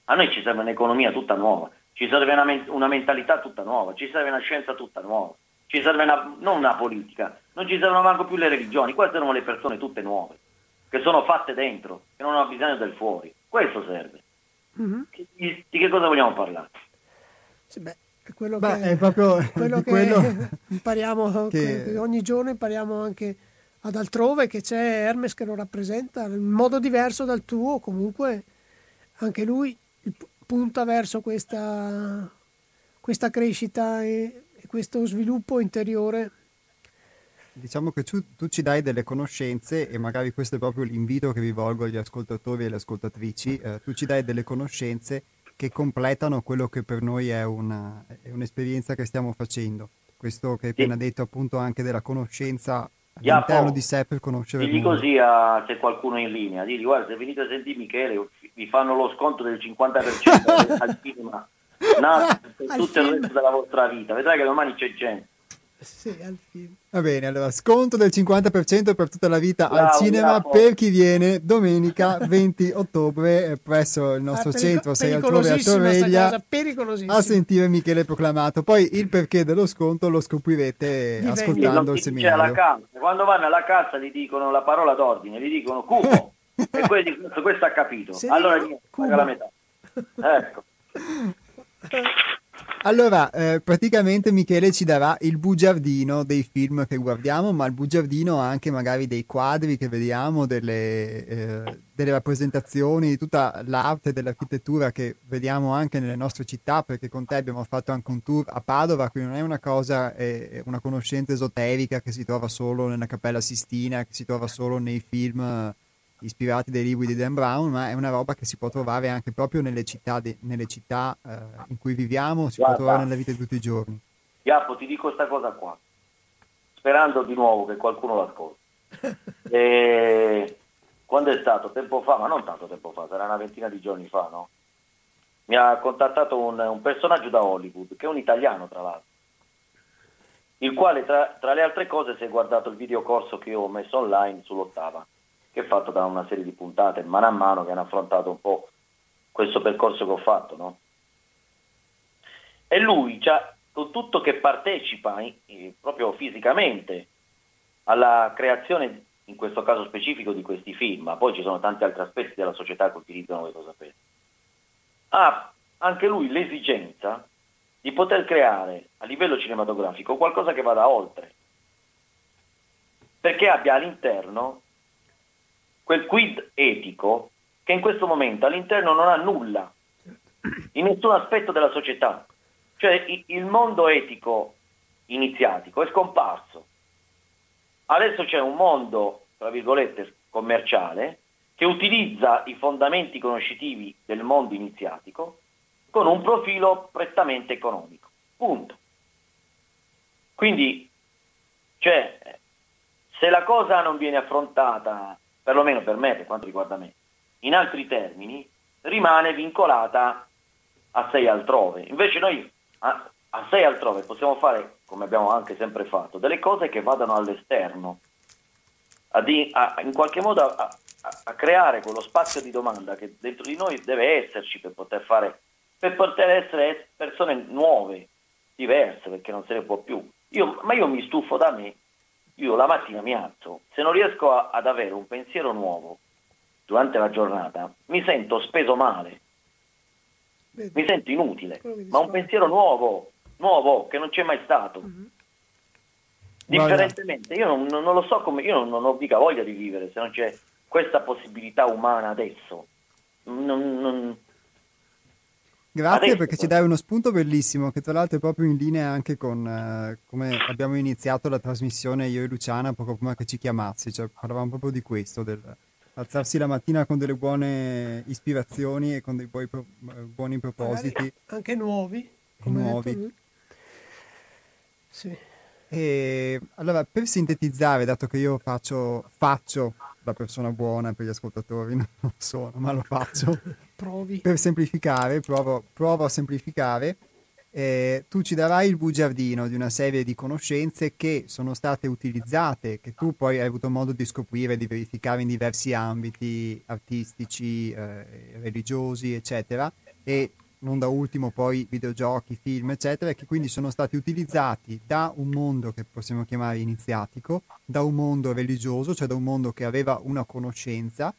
A noi ci serve un'economia tutta nuova, ci serve una, una mentalità tutta nuova, ci serve una scienza tutta nuova, ci serve una, non una politica, non ci servono manco più le religioni, qua servono le persone tutte nuove che sono fatte dentro, che non hanno bisogno del fuori. Questo serve. Mm-hmm. Di, di, che cosa vogliamo parlare? Sì, beh, è quello beh, che, è proprio quello che quello impariamo, che ogni giorno impariamo anche ad altrove che c'è Hermes che lo rappresenta in modo diverso dal tuo, comunque anche lui punta verso questa, questa crescita e, e questo sviluppo interiore Diciamo che tu, tu, ci dai delle conoscenze e magari questo è proprio l'invito che vi volgo agli ascoltatori e alle ascoltatrici, eh, tu ci dai delle conoscenze che completano quello che per noi è, una, è un'esperienza che stiamo facendo. Questo che hai appena detto appunto anche della conoscenza all'interno di sé per conoscere digli il mondo. così a, se qualcuno è in linea, digli guarda se venite a sentire Michele vi fanno lo sconto del 50% al cinema no, per tutto il resto della vostra vita, vedrai che domani c'è gente. Sì, al film. Va bene, allora sconto del 50% per tutta la vita bravo, al cinema bravo. per chi viene domenica 20 ottobre eh, presso il nostro ah, perico- centro 6 altrove a Torreglia a sentire Michele Proclamato. Poi il perché dello sconto lo scoprirete Diventi. ascoltando il seminario. Quando vanno alla cassa gli dicono la parola d'ordine, gli dicono cubo e quelli questo ha capito. Se allora niente, paga la metà. Ecco. Allora, eh, praticamente Michele ci darà il bugiardino dei film che guardiamo, ma il bugiardino anche magari dei quadri che vediamo, delle, eh, delle rappresentazioni, di tutta l'arte dell'architettura che vediamo anche nelle nostre città, perché con te abbiamo fatto anche un tour a Padova, quindi non è una cosa, eh, una conoscenza esoterica che si trova solo nella Cappella Sistina, che si trova solo nei film ispirati dai libri di Dan Brown, ma è una roba che si può trovare anche proprio nelle città, de, nelle città eh, in cui viviamo, si Guarda, può trovare nella vita di tutti i giorni. Iappo, ti dico questa cosa qua, sperando di nuovo che qualcuno l'ascolti. e... Quando è stato? Tempo fa, ma non tanto tempo fa, sarà una ventina di giorni fa, no? Mi ha contattato un, un personaggio da Hollywood, che è un italiano tra l'altro, il quale tra, tra le altre cose si è guardato il videocorso che io ho messo online sull'ottava che è fatto da una serie di puntate mano a mano che hanno affrontato un po' questo percorso che ho fatto, no? E lui, cioè, con tutto che partecipa eh, proprio fisicamente alla creazione, in questo caso specifico, di questi film, ma poi ci sono tanti altri aspetti della società che utilizzano, voi lo sapete, ha anche lui l'esigenza di poter creare a livello cinematografico qualcosa che vada oltre, perché abbia all'interno quel quid etico che in questo momento all'interno non ha nulla, in nessun aspetto della società. Cioè il mondo etico iniziatico è scomparso. Adesso c'è un mondo, tra virgolette, commerciale, che utilizza i fondamenti conoscitivi del mondo iniziatico con un profilo prettamente economico. Punto. Quindi, cioè, se la cosa non viene affrontata, perlomeno per me, per quanto riguarda me, in altri termini, rimane vincolata a sei altrove. Invece noi a, a sei altrove possiamo fare, come abbiamo anche sempre fatto, delle cose che vadano all'esterno, a di, a, in qualche modo a, a, creare quello spazio di domanda che dentro di noi deve esserci per poter fare, per poter essere persone nuove, diverse, perché non se ne può più. Io, ma io mi stufo da me, io la mattina mi alzo, se non riesco a, ad avere un pensiero nuovo durante la giornata, mi sento speso male, mi sento inutile, ma un pensiero nuovo, nuovo, che non c'è mai stato. Mm-hmm. Differentemente, io non, non, lo so come, io non, non, ho mica voglia di vivere se non c'è questa possibilità umana adesso. Non, Grazie adesso. perché ci dai uno spunto bellissimo che tra l'altro è proprio in linea anche con eh, come abbiamo iniziato la trasmissione io e Luciana poco prima che ci chiamassi, cioè parlavamo proprio di questo, del alzarsi la mattina con delle buone ispirazioni e con dei buoni, buoni propositi. Magari anche nuovi. nuovi. Sì. E allora, per sintetizzare, dato che io faccio, faccio la persona buona per gli ascoltatori, non lo sono, ma lo faccio. Provi. Per semplificare, provo, provo a semplificare. Eh, tu ci darai il bugiardino di una serie di conoscenze che sono state utilizzate, che tu poi hai avuto modo di scoprire, di verificare in diversi ambiti artistici, eh, religiosi, eccetera, e non da ultimo poi videogiochi, film, eccetera, che quindi sono stati utilizzati da un mondo che possiamo chiamare iniziatico, da un mondo religioso, cioè da un mondo che aveva una conoscenza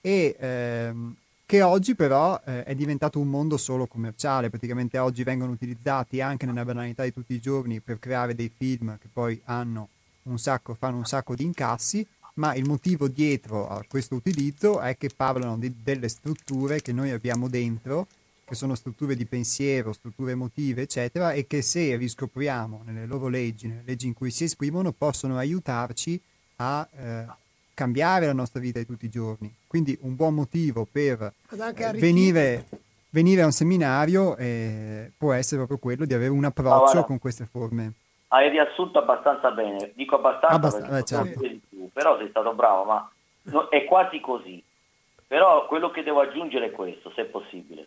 e ehm, che oggi però eh, è diventato un mondo solo commerciale, praticamente oggi vengono utilizzati anche nella banalità di tutti i giorni per creare dei film che poi hanno un sacco, fanno un sacco di incassi, ma il motivo dietro a questo utilizzo è che parlano di, delle strutture che noi abbiamo dentro che sono strutture di pensiero, strutture emotive, eccetera, e che se riscopriamo nelle loro leggi, nelle leggi in cui si esprimono, possono aiutarci a eh, cambiare la nostra vita di tutti i giorni. Quindi un buon motivo per eh, venire, venire, a un seminario eh, può essere proprio quello di avere un approccio allora, con queste forme. Hai riassunto abbastanza bene, dico abbastanza, abbastanza beh, certo. più, però sei stato bravo, ma no, è quasi così. Però quello che devo aggiungere è questo, se è possibile.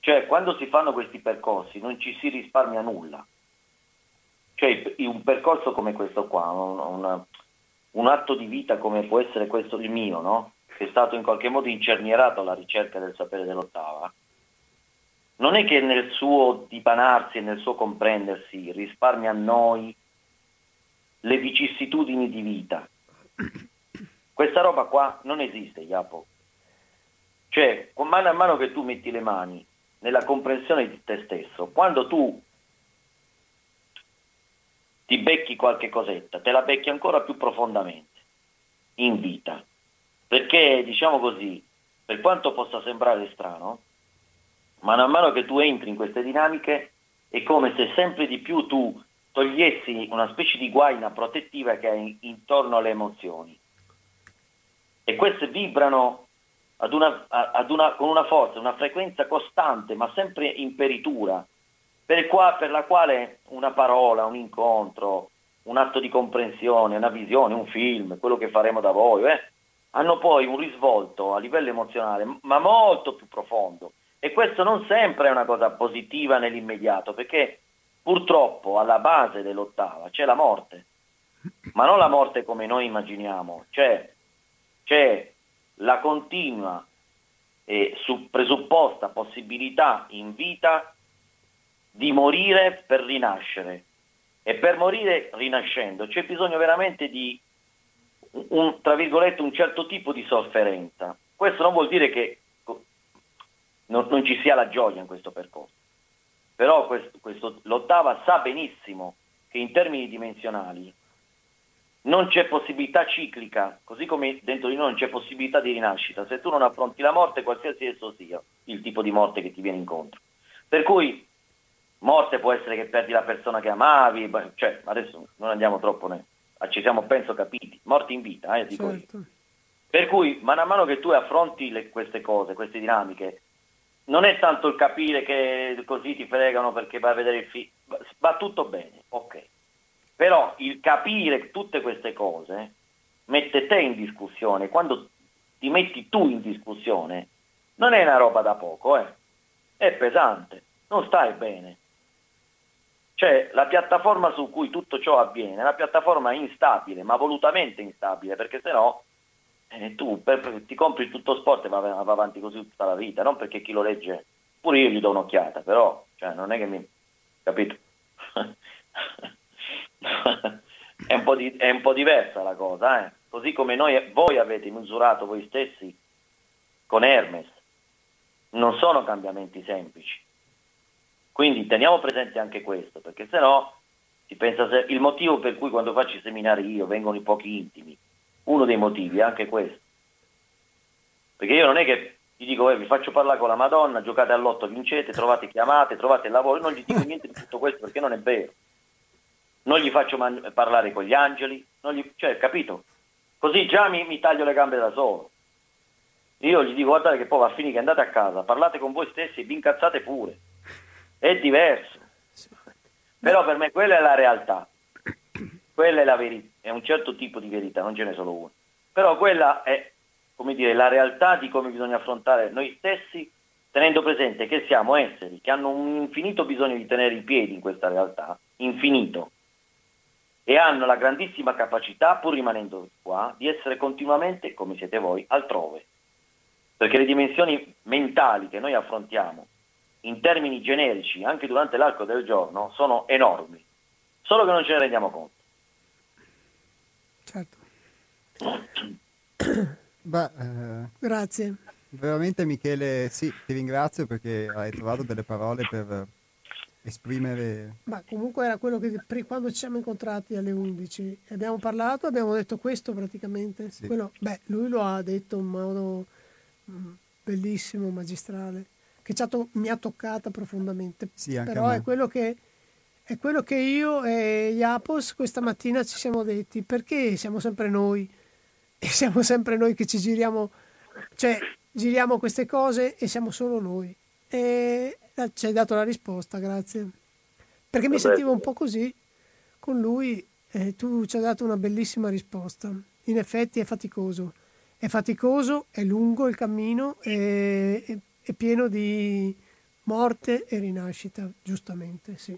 Cioè, quando si fanno questi percorsi non ci si risparmia nulla. Cioè, un percorso come questo qua, un, un, un atto di vita come può essere questo il mio, no? che è stato in qualche modo incernierato alla ricerca del sapere dell'ottava, non è che nel suo dipanarsi e nel suo comprendersi risparmia a noi le vicissitudini di vita. Questa roba qua non esiste, Iapo. Cioè, con mano a mano che tu metti le mani nella comprensione di te stesso. Quando tu ti becchi qualche cosetta, te la becchi ancora più profondamente in vita. Perché, diciamo così, per quanto possa sembrare strano, mano a mano che tu entri in queste dinamiche è come se sempre di più tu togliessi una specie di guaina protettiva che hai intorno alle emozioni. E queste vibrano ad una, ad una, con una forza, una frequenza costante, ma sempre in peritura, per, qua, per la quale una parola, un incontro, un atto di comprensione, una visione, un film, quello che faremo da voi, eh, hanno poi un risvolto a livello emozionale, ma molto più profondo. E questo non sempre è una cosa positiva nell'immediato, perché purtroppo alla base dell'ottava c'è la morte, ma non la morte come noi immaginiamo, c'è, c'è la continua e presupposta possibilità in vita di morire per rinascere. E per morire rinascendo c'è bisogno veramente di un, tra virgolette, un certo tipo di sofferenza. Questo non vuol dire che non, non ci sia la gioia in questo percorso, però questo, questo, l'ottava sa benissimo che in termini dimensionali non c'è possibilità ciclica, così come dentro di noi non c'è possibilità di rinascita. Se tu non affronti la morte, qualsiasi esso sia il tipo di morte che ti viene incontro. Per cui morte può essere che perdi la persona che amavi, cioè adesso non andiamo troppo, ne, ci siamo penso capiti, morti in vita, eh, dico certo. io. Per cui, man mano che tu affronti le, queste cose, queste dinamiche, non è tanto il capire che così ti fregano perché vai a vedere il film, va tutto bene, ok. Però il capire tutte queste cose mette te in discussione. Quando ti metti tu in discussione, non è una roba da poco, eh. è pesante, non stai bene. Cioè la piattaforma su cui tutto ciò avviene è una piattaforma instabile, ma volutamente instabile, perché se no eh, tu per, per, ti compri tutto sport e va, va, avanti così tutta la vita, non perché chi lo legge, pure io gli do un'occhiata, però cioè, non è che mi... capito? è, un di, è, un po diversa la cosa, eh? così come noi, voi avete misurato voi stessi con Hermes, non sono cambiamenti semplici. Quindi teniamo presente anche questo, perché se no si pensa se, il motivo per cui quando faccio i seminari io vengono i pochi intimi, uno dei motivi è anche questo. Perché io non è che gli dico, eh, vi faccio parlare con la Madonna, giocate all'otto, vincete, trovate chiamate, trovate il lavoro, io non gli dico niente di tutto questo perché non è vero. Non gli faccio man- parlare con gli angeli, gli, cioè, capito? Così già mi, mi taglio le gambe da solo. Io gli dico, guardate che poi va a finire che andate a casa, parlate con voi stessi, vi incazzate pure è diverso. Però per me quella è la realtà, quella è la verità, è un certo tipo di verità, non ce n'è solo una. Però quella è, come dire, la realtà di come bisogna affrontare noi stessi, tenendo presente che siamo esseri che hanno un infinito bisogno di tenere i piedi in questa realtà, infinito, e hanno la grandissima capacità, pur rimanendo qua, di essere continuamente, come siete voi, altrove. Perché le dimensioni mentali che noi affrontiamo in termini generici, anche durante l'arco del giorno, sono enormi, solo che non ce ne rendiamo conto. Certo. Beh, eh, Grazie. Veramente Michele, sì, ti ringrazio perché hai trovato delle parole per esprimere... Ma comunque era quello che quando ci siamo incontrati alle 11 abbiamo parlato, abbiamo detto questo praticamente. Sì. Quello, beh, lui lo ha detto in modo mm, bellissimo, magistrale che to- mi ha toccata profondamente. Sì, Però è quello, che, è quello che io e Iapos questa mattina ci siamo detti, perché siamo sempre noi e siamo sempre noi che ci giriamo, cioè giriamo queste cose e siamo solo noi. E ci hai dato la risposta, grazie. Perché mi sentivo un po' così con lui e tu ci hai dato una bellissima risposta. In effetti è faticoso. È faticoso, è lungo il cammino e, è pieno di morte e rinascita, giustamente, sì.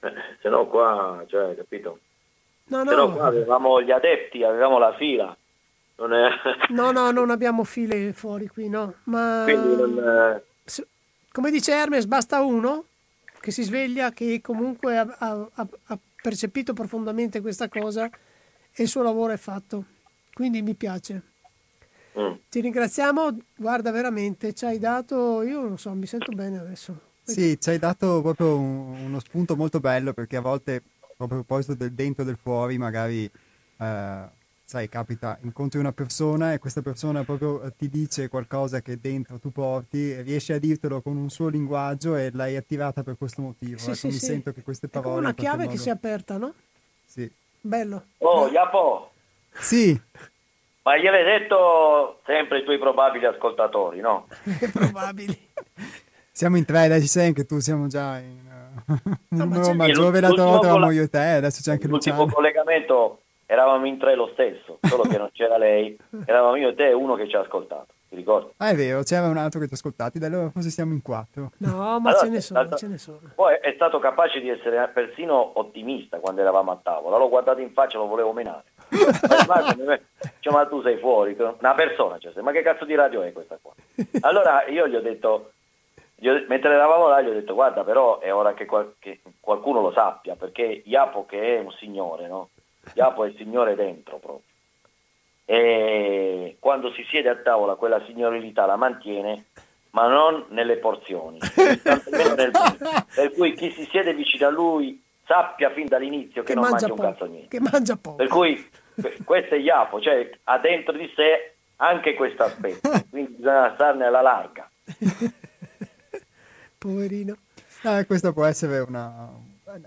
Eh, se no qua, cioè, capito? No, no. Se no qua avevamo gli adepti, avevamo la fila. Non è... No, no, non abbiamo file fuori qui, no. Ma... Non... Come dice Hermes, basta uno che si sveglia, che comunque ha, ha, ha percepito profondamente questa cosa e il suo lavoro è fatto. Quindi mi piace. Mm. Ti ringraziamo, guarda veramente, ci hai dato, io non so, mi sento bene adesso. Sì, ci hai dato proprio un, uno spunto molto bello perché a volte, proprio a proposito del dentro e del fuori, magari, eh, sai, capita, incontri una persona e questa persona proprio eh, ti dice qualcosa che dentro tu porti e riesce a dirtelo con un suo linguaggio e l'hai attivata per questo motivo. Sì, ecco, sì, mi sì. sento che queste parole... È come una chiave modo... che si è aperta, no? Sì. Bello. Oh, Iapo! Sì. Ma gliel'hai detto sempre i tuoi probabili ascoltatori, no? probabili. Siamo in tre, dai, ci sei anche tu, siamo già in uh, no, numero maggiore della volta eravamo io e te, adesso c'è anche Luciano. L'ultimo collegamento eravamo in tre lo stesso, solo che non c'era lei, eravamo io e te e uno che ci ha ascoltato, ti ricordi? Ah è vero, c'era un altro che ti ha ascoltati, da allora forse siamo in quattro. No, ma allora, ce ne sono, stato, ce ne sono. Poi è stato capace di essere persino ottimista quando eravamo a tavola, l'ho guardato in faccia, lo volevo menare. cioè, ma tu sei fuori, una persona, cioè, ma che cazzo di radio è questa qua? Allora io gli ho detto, gli ho, mentre eravamo là, gli ho detto, guarda, però è ora che, qual- che qualcuno lo sappia, perché Iapo che è un signore, no? Iapo è il signore dentro proprio. E quando si siede a tavola quella signorilità la mantiene, ma non nelle porzioni, nel... per cui chi si siede vicino a lui sappia fin dall'inizio che, che non mangia, mangia un cazzo niente. Che mangia poco. Per cui questo è Iapo, cioè ha dentro di sé anche questo aspetto, quindi bisogna starne alla larga. Poverino. Eh, questa può essere una,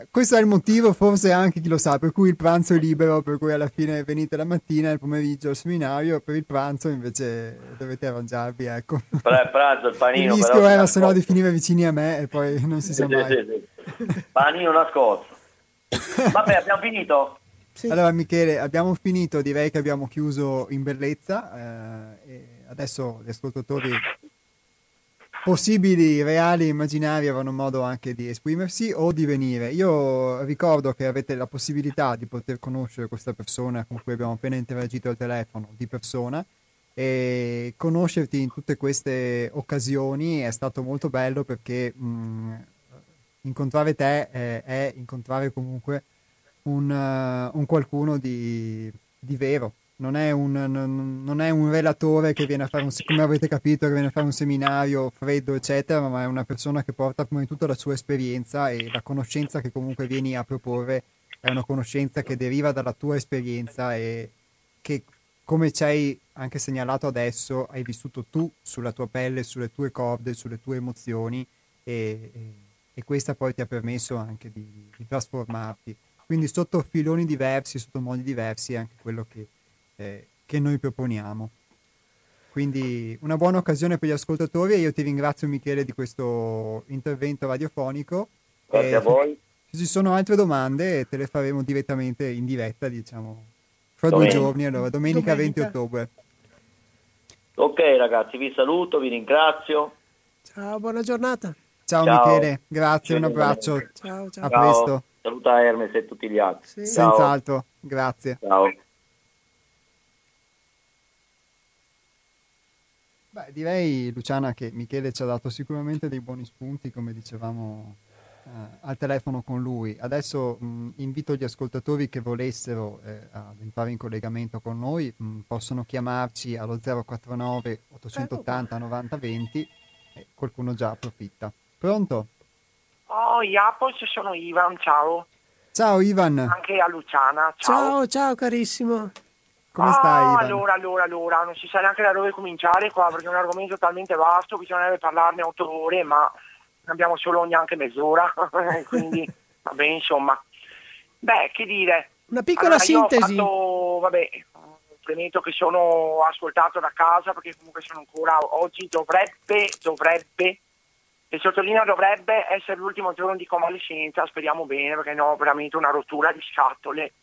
questo è il motivo, forse anche chi lo sa, per cui il pranzo è libero, per cui alla fine venite la mattina, il pomeriggio al seminario, per il pranzo invece dovete arrangiarvi, ecco. Per il pranzo, il panino. Il rischio era se no di finire vicini a me e poi non si sa mai. Sì, sì. Panino nascosto. Vabbè, abbiamo finito? Sì. Allora Michele, abbiamo finito, direi che abbiamo chiuso in bellezza, eh, adesso gli ascoltatori possibili, reali, immaginari avranno modo anche di esprimersi o di venire. Io ricordo che avete la possibilità di poter conoscere questa persona con cui abbiamo appena interagito al telefono di persona e conoscerti in tutte queste occasioni è stato molto bello perché mh, incontrare te è, è, incontrare comunque un, uh, un qualcuno di, di vero, non è, un, non, non è un relatore che viene a fare un, come avete capito, che viene a fare un seminario freddo, eccetera, ma è una persona che porta prima di tutto la sua esperienza e la conoscenza che comunque vieni a proporre è una conoscenza che deriva dalla tua esperienza e che, come ci hai anche segnalato adesso, hai vissuto tu sulla tua pelle, sulle tue corde, sulle tue emozioni e, e, e questa poi ti ha permesso anche di, di trasformarti. Quindi sotto filoni diversi, sotto modi diversi, è anche quello che eh, che noi proponiamo. Quindi una buona occasione per gli ascoltatori e io ti ringrazio Michele di questo intervento radiofonico. Grazie e a voi. Se ci sono altre domande te le faremo direttamente in diretta, diciamo, fra domenica. due giorni, allora, domenica, domenica 20 ottobre. Ok ragazzi, vi saluto, vi ringrazio. Ciao, buona giornata. Ciao, ciao. Michele, grazie, ciao. un abbraccio. Ciao, ciao. A presto. Saluta Hermes e tutti gli altri. Sì. Senz'altro, grazie. Ciao. Beh, direi Luciana che Michele ci ha dato sicuramente dei buoni spunti, come dicevamo eh, al telefono con lui. Adesso mh, invito gli ascoltatori che volessero eh, ad entrare in collegamento con noi, mh, possono chiamarci allo 049 880 90 20 e qualcuno già approfitta. Pronto? Oh, Iapos, sono Ivan, ciao. Ciao Ivan. Anche a Luciana, ciao. Ciao, ciao carissimo. Come stai? Ah, allora, allora, allora, non si sa neanche da dove cominciare qua perché è un argomento talmente vasto, bisognerebbe parlarne otto ore, ma abbiamo solo neanche mezz'ora, quindi vabbè, insomma. Beh, che dire. Una piccola allora, sintesi. Fatto, vabbè, premetto che sono ascoltato da casa perché comunque sono ancora oggi dovrebbe, dovrebbe e sottolineo dovrebbe essere l'ultimo giorno di convalescenza, speriamo bene perché no, veramente una rottura di scatole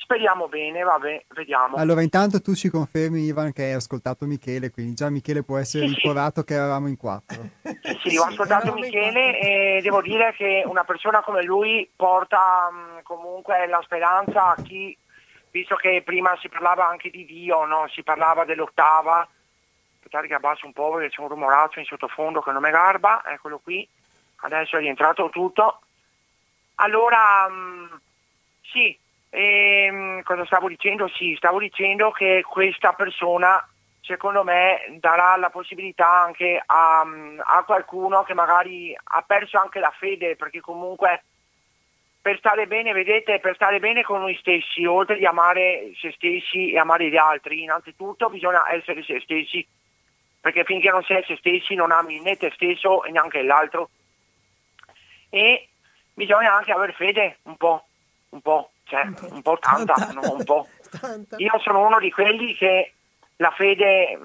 Speriamo bene, vabbè, vediamo. Allora, intanto tu ci confermi, Ivan, che hai ascoltato Michele, quindi già Michele può essere sì, ricordato sì. che eravamo in quattro. Sì, sì, ho ascoltato Michele e devo dire che una persona come lui porta mh, comunque la speranza a chi, visto che prima si parlava anche di Dio, no? si parlava dell'ottava, aspettate che abbasso un po' perché c'è un rumoraccio in sottofondo che non mi garba, eccolo qui, adesso è rientrato tutto. Allora, mh, sì, e, ehm, cosa stavo dicendo? Sì, stavo dicendo che questa persona secondo me darà la possibilità anche a, a, qualcuno che magari ha perso anche la fede, perché comunque per stare bene, vedete, per stare bene con noi stessi, oltre di amare se stessi e amare gli altri, innanzitutto bisogna essere se stessi, perché finché non sei se stessi non ami né te stesso e neanche l'altro. E bisogna anche avere fede un po', un po' cioè un po' tanta, no, un po'. Io sono uno di quelli che la fede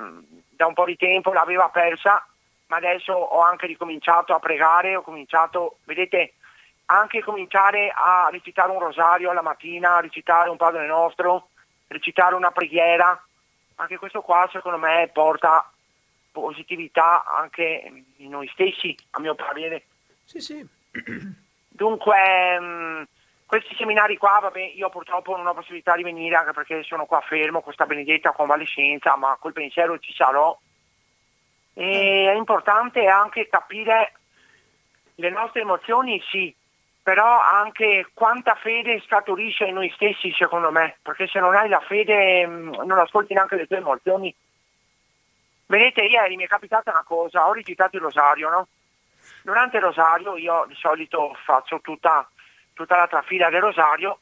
da un po' di tempo l'aveva persa, ma adesso ho anche ricominciato a pregare, ho cominciato, vedete, anche cominciare a recitare un rosario alla mattina, a recitare un Padre Nostro, recitare una preghiera, anche questo qua secondo me porta positività anche in noi stessi, a mio parere. Sì, sì. Dunque, questi seminari qua, vabbè, io purtroppo non ho possibilità di venire anche perché sono qua fermo, questa benedetta convalescenza, ma col pensiero ci sarò. E è importante anche capire le nostre emozioni, sì, però anche quanta fede scaturisce in noi stessi, secondo me, perché se non hai la fede mm, non ascolti neanche le tue emozioni. Vedete, ieri mi è capitata una cosa, ho recitato il rosario, no? Durante il rosario io di solito faccio tutta tutta la trafila del Rosario,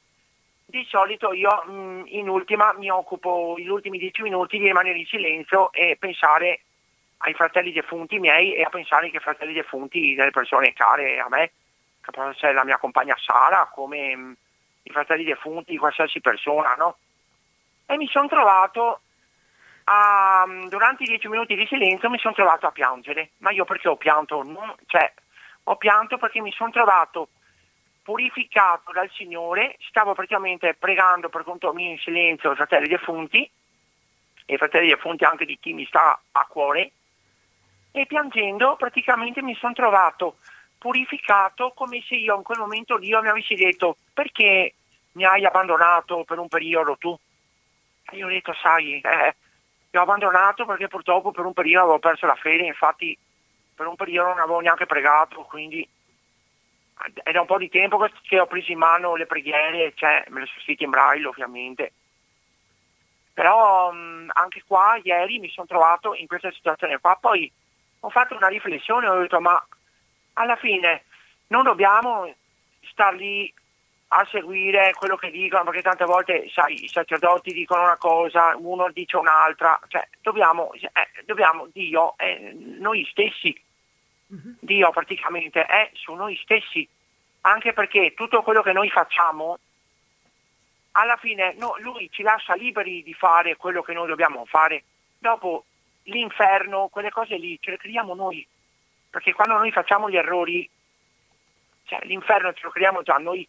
di solito io mh, mm, in ultima mi occupo gli ultimi dieci minuti di rimanere in silenzio e pensare ai fratelli defunti miei e a pensare che i fratelli defunti delle persone care a me che può essere la mia compagna Sara, come mh, i fratelli defunti, qualsiasi persona, no? E mi sono trovato a, durante i dieci minuti di silenzio mi sono trovato a piangere. Ma io perché ho pianto? Non, cioè, ho pianto perché mi sono trovato purificato dal Signore, stavo praticamente pregando per conto mio in silenzio fratelli defunti, e fratelli defunti anche di chi mi sta a cuore, e piangendo praticamente mi sono trovato purificato come se io in quel momento Dio mi avessi detto perché mi hai abbandonato per un periodo tu? E io ho detto sai, eh, ti ho abbandonato perché purtroppo per un periodo avevo perso la fede, infatti per un periodo non avevo neanche pregato, quindi è da un po' di tempo che ho preso in mano le preghiere, cioè me le sono scritte in braille ovviamente. Però mh, anche qua ieri mi sono trovato in questa situazione qua, poi ho fatto una riflessione, ho detto ma alla fine non dobbiamo star lì a seguire quello che dicono, perché tante volte, sai, i sacerdoti dicono una cosa, uno dice un'altra, cioè dobbiamo, eh, dobbiamo Dio, eh, noi stessi. Dio praticamente è su noi stessi, anche perché tutto quello che noi facciamo, alla fine no, lui ci lascia liberi di fare quello che noi dobbiamo fare, dopo l'inferno, quelle cose lì, ce le creiamo noi. Perché quando noi facciamo gli errori, cioè l'inferno ce lo creiamo già noi,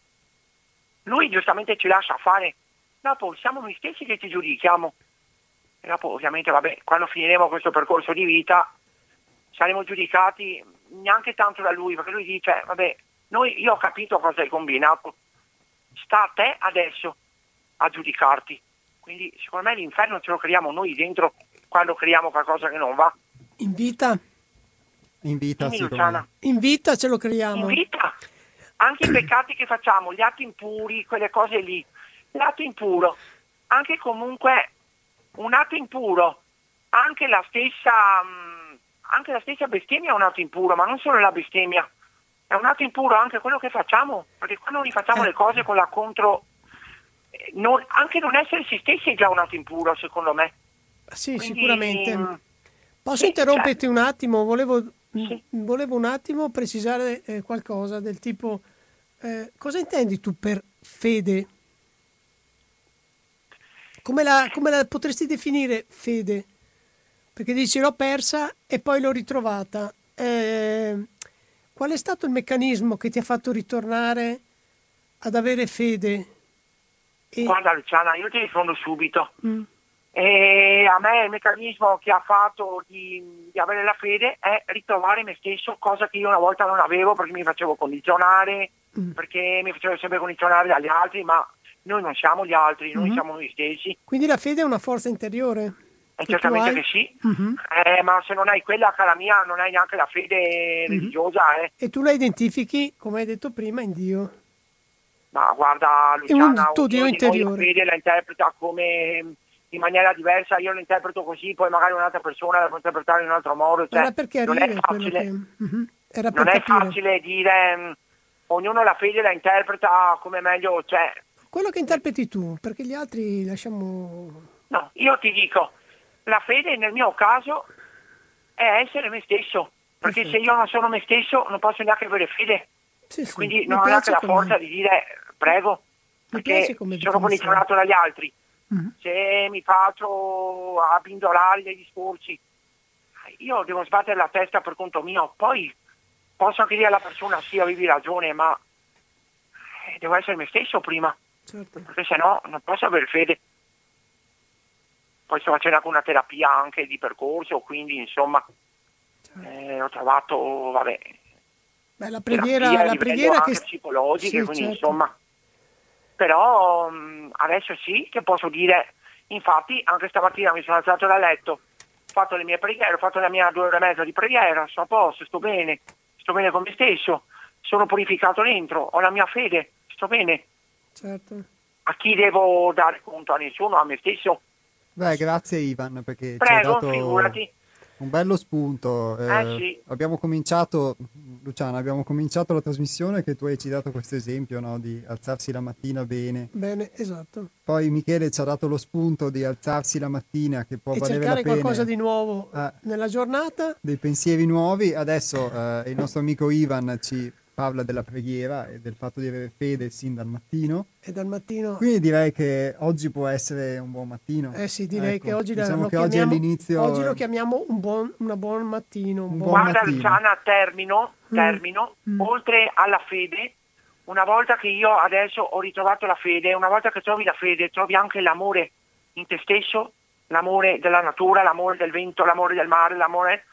lui giustamente ci lascia fare, dopo siamo noi stessi che ci giudichiamo. E dopo ovviamente, vabbè, quando finiremo questo percorso di vita saremo giudicati neanche tanto da lui, perché lui dice, vabbè, noi, io ho capito cosa hai combinato, sta a te adesso a giudicarti. Quindi secondo me l'inferno ce lo creiamo noi dentro quando creiamo qualcosa che non va. In vita in vita, In vita ce lo creiamo. In vita. Anche i peccati che facciamo, gli atti impuri, quelle cose lì. L'atto impuro, anche comunque un atto impuro, anche la stessa, mm, anche la stessa bestemmia è un atto impuro, ma non solo la bestemmia. È un atto impuro anche quello che facciamo, perché quando noi facciamo eh. le cose con la contro... Eh, non, anche non essere se stessi è già un atto impuro, secondo me. Sì, Quindi, sicuramente. Mm, Posso sì, interromperti cioè, un attimo? Volevo sì. Volevo un attimo precisare eh, qualcosa del tipo, eh, cosa intendi tu per fede? Come la, come la, potresti definire fede? Perché dici l'ho persa e poi l'ho ritrovata. Eh, qual è stato il meccanismo che ti ha fatto ritornare ad avere fede? E... Guarda Luciana, io ti rispondo subito. Mm. E a me il meccanismo che ha fatto di, di, avere la fede è ritrovare me stesso, cosa che io una volta non avevo perché mi facevo condizionare, mm. perché mi facevo sempre condizionare dagli altri, ma noi non siamo gli altri, noi mm-hmm. siamo noi stessi. Quindi la fede è una forza interiore? Eh, certamente che sì, mm-hmm. eh, ma se non hai quella cara mia non hai neanche la fede mm-hmm. religiosa. Eh. E tu la identifichi, come hai detto prima, in Dio? Ma guarda Luciana, un tuo Dio interiore. la fede la interpreta come in maniera diversa, io lo interpreto così, poi magari un'altra persona la può interpretare in un altro modo. Cioè, non è facile, che... uh-huh. non è facile dire, um, ognuno la fede la interpreta come meglio, cioè... Quello che interpreti tu, perché gli altri lasciamo... No, io ti dico, la fede nel mio caso è essere me stesso, perché Perfetto. se io non sono me stesso non posso neanche avere fede. Sì, sì. Quindi non ho neanche la forza di dire prego, perché sono condizionato dagli altri uh-huh. se mi faccio abbindolare degli discorsi, io devo sbattere la testa per conto mio, poi posso anche dire alla persona sì, avevi ragione, ma eh, devo essere me stesso prima, certo. perché se no non posso avere fede. Poi sto facendo anche una terapia anche di percorso, quindi insomma certo. eh, ho trovato, vabbè, Beh, la preghiera, la preghiera che... psicologiche, sì, quindi certo. insomma però mh, mm, adesso sì che posso dire, infatti anche stamattina mi sono alzato dal letto, ho fatto le mie preghiere, ho fatto la mia due ore e mezza di preghiera, sto a posto, sto bene, sto bene con me stesso, sono purificato dentro, ho la mia fede, sto bene. Certo. A chi devo dare conto? A nessuno, a me stesso. Beh, grazie Ivan perché Prego, ci hai dato... figurati un bello spunto. Eh, eh, sì. Abbiamo cominciato, Luciana, abbiamo cominciato la trasmissione che tu hai ci dato questo esempio no? di alzarsi la mattina bene. Bene, esatto. Poi Michele ci ha dato lo spunto di alzarsi la mattina che può e valere la pena. qualcosa di nuovo eh, nella giornata. Dei pensieri nuovi. Adesso eh, il nostro amico Ivan ci parla della preghiera e del fatto di avere fede sin dal mattino. E dal mattino... Quindi direi che oggi può essere un buon mattino. Eh sì, direi ecco, che oggi diciamo lo che chiamiamo, oggi all'inizio... Oggi lo chiamiamo un buon, una buon mattino. Un Un buon... buon Guarda mattino. Luciana, termino, Mm. termino, Mm. oltre alla fede, una volta che io adesso ho ritrovato la fede, una volta che trovi la fede, trovi anche l'amore in te stesso, l'amore della natura, l'amore del vento, l'amore del mare, l'amore,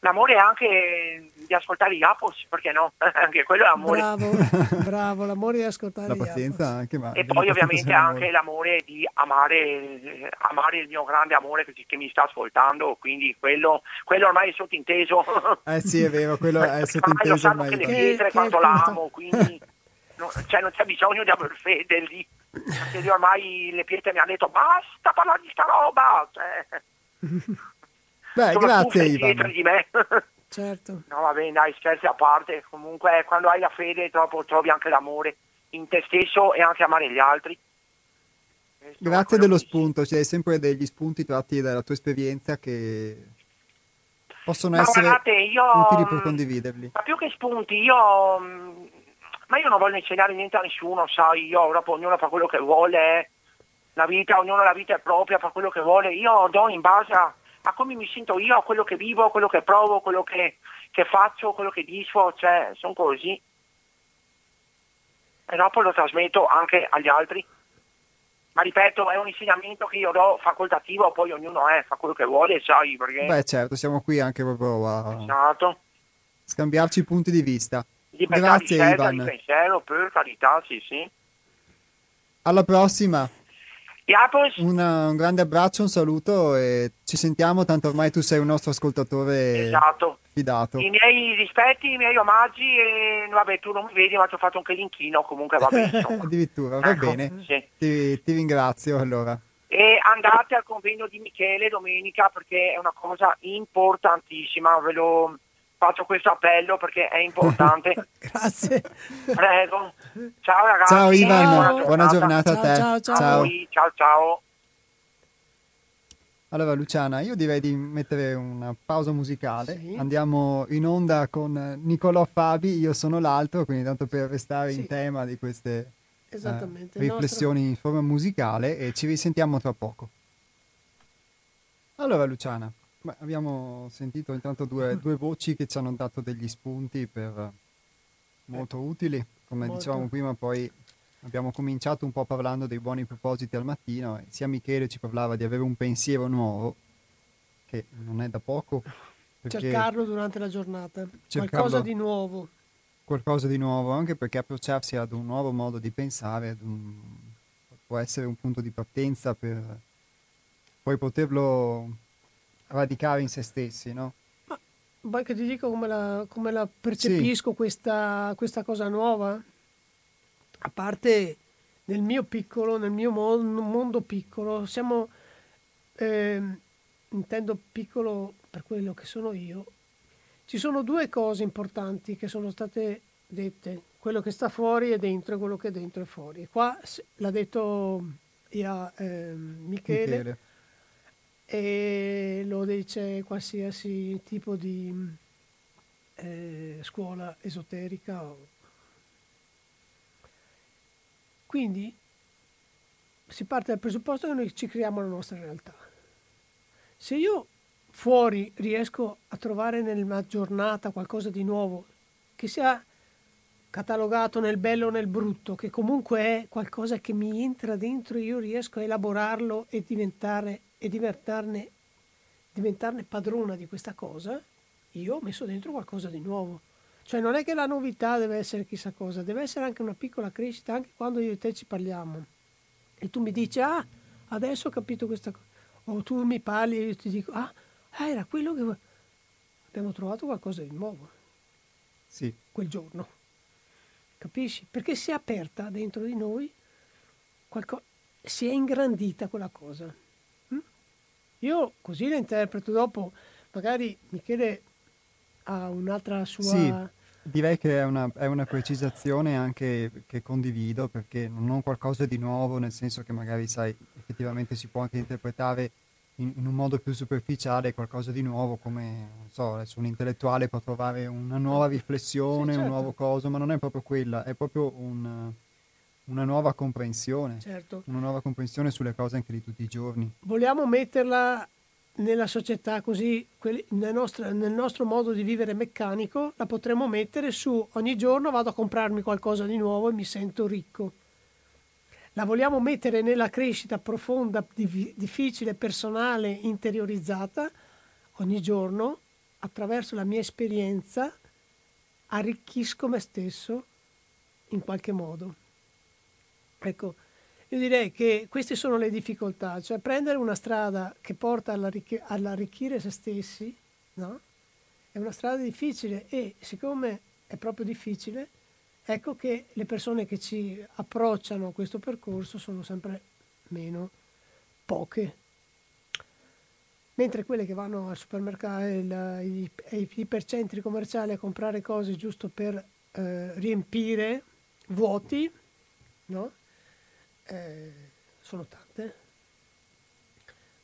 l'amore anche di ascoltare gli Apos, perché no? anche quello è amore. Bravo, bravo, l'amore di ascoltare La gli pazienza Apos. anche, ma... E poi ovviamente anche l'amore di amare, amare il mio grande amore che, che mi sta ascoltando, quindi quello, quello ormai è sottinteso. Eh sì, è vero, quello è ormai lo sottinteso sanno ormai. che le pietre che- quanto che- l'amo, quindi no- cioè, non c'è bisogno di aver fede lì. Perché lì ormai le pietre mi hanno detto basta parlare di sta roba. Cioè, Beh, sono grazie Ivan. di me. Certo. No, va bene, dai, scherzi a parte. Comunque, quando hai la fede, dopo trovi anche l'amore in te stesso e anche amare gli altri. Questo Grazie dello spunto, c'è sempre degli spunti tratti dalla tua esperienza che possono Ma essere guardate, io, utili per mm, condividerli. Ma più che spunti, io. mm, Ma io non voglio insegnare niente a nessuno, sai, io dopo ognuno fa quello che vuole. eh. La vita, ognuno la vita è propria, fa quello che vuole. Io do in base a, a come mi sento io, a quello che vivo, a quello che provo, quello che, che faccio, quello che disfo, cioè, sono così. E dopo lo trasmetto anche agli altri. Ma ripeto, è un insegnamento che io do facoltativo, poi ognuno è, fa quello che vuole, sai, perché... Beh certo, siamo qui anche proprio a Esatto. scambiarci punti di vista. Libertà Grazie di scelta, Ivan. di pensiero, per carità, sì, sì. Alla prossima, Una- un grande abbraccio, un saluto e ci sentiamo, tanto ormai tu sei un nostro ascoltatore esatto. fidato. I miei rispetti, i miei omaggi e vabbè, tu non mi vedi, ma ti ho fatto anche l'inchino, comunque va bene. Addirittura, va Ecco, bene. sì. Ti, ti ringrazio allora. E andate al convegno di Michele domenica perché è una cosa importantissima, ve lo faccio questo appello perché è importante. Grazie. Prego. Ciao ragazzi. Ciao Ivan, Ciao. buona giornata a Ciao, te. ciao, ciao. A voi, ciao ciao. Allora Luciana, io direi di mettere una pausa musicale. Sì. Andiamo in onda con Nicolò Fabi, io sono l'altro, quindi tanto per restare in Sì. tema di queste eh, riflessioni in forma musicale e ci risentiamo tra poco. Allora Luciana, beh, abbiamo sentito intanto due, due voci che ci hanno dato degli spunti per, molto utili, come Molto. dicevamo prima poi abbiamo cominciato un po' parlando dei buoni propositi al mattino e sia Michele ci parlava di avere un pensiero nuovo, che non è da poco, Cercarlo durante la giornata. Qualcosa di nuovo. qualcosa di nuovo, anche perché approcciarsi ad un nuovo modo di pensare un- può essere un punto di partenza per poi poterlo radicare in se stessi, no? Vuoi che ti dico come la, come la percepisco questa, questa cosa nuova? A parte nel mio piccolo, nel mio mon- mondo piccolo, siamo, ehm, intendo piccolo per quello che sono io, ci sono due cose importanti che sono state dette, quello che sta fuori è dentro e quello che è dentro è fuori. E qua l'ha detto ya, ehm, Michele, Michele. E lo dice qualsiasi tipo di eh, scuola esoterica. Quindi si parte dal presupposto che noi ci creiamo la nostra realtà. Se io fuori riesco a trovare nella giornata qualcosa di nuovo, che sia catalogato nel bello o nel brutto, che comunque è qualcosa che mi entra dentro e io riesco a elaborarlo e diventare e diventarne, diventarne padrona di questa cosa, io ho messo dentro qualcosa di nuovo. Cioè non è che la novità deve essere chissà cosa, deve essere anche una piccola crescita, anche quando io e te ci parliamo. E tu mi dici, ah, adesso ho capito questa cosa. O tu mi parli e io ti dico, ah, ah, era quello che... Abbiamo trovato qualcosa di nuovo Sì, quel giorno. Capisci? Perché si è aperta dentro di noi, qualco- si è ingrandita quella cosa. Io così la interpreto dopo, magari Michele ha un'altra sua... Sì. direi che è una, è una precisazione anche che condivido perché non qualcosa di nuovo, nel senso che magari, sai, effettivamente si può anche interpretare in, in, un modo più superficiale qualcosa di nuovo, come so, adesso un intellettuale può trovare una nuova riflessione, sì, certo. un nuovo coso, ma non è proprio quella, è proprio un, una nuova comprensione, certo. una nuova comprensione sulle cose anche di tutti i giorni. Vogliamo metterla nella società così, nel nostro, nel nostro modo di vivere meccanico, la potremmo mettere su ogni giorno vado a comprarmi qualcosa di nuovo e mi sento ricco la vogliamo mettere nella crescita profonda, difficile, personale, interiorizzata, ogni giorno, attraverso la mia esperienza, arricchisco me stesso in qualche modo. Ecco, io direi che queste sono le difficoltà, cioè prendere una strada che porta all'arricchire se stessi, no? È una strada difficile e siccome è proprio difficile, ecco che le persone che ci approcciano a questo percorso sono sempre meno, poche. Mentre quelle che vanno al supermercato, ai, ai ipercentri commerciali a comprare cose giusto per eh, riempire vuoti, no? Eh, sono tante.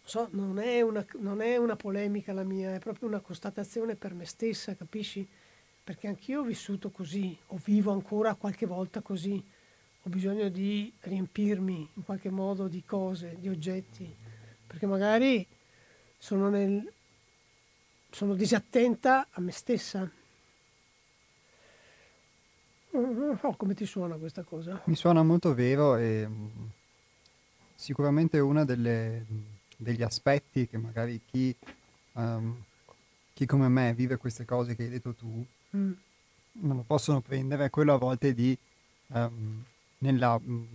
So, non, è una, non è una polemica la mia, è proprio una constatazione per me stessa, capisci? perché anch'io ho vissuto così, o vivo ancora qualche volta così, ho bisogno di riempirmi in qualche modo di cose, di oggetti, perché magari sono, nel, sono disattenta a me stessa. Non so come ti suona questa cosa. Mi suona molto vero e mm, sicuramente uno degli aspetti che magari chi, um, chi come me vive queste cose che hai detto tu mm. non lo possono prendere, è quello a volte di, um, nella um,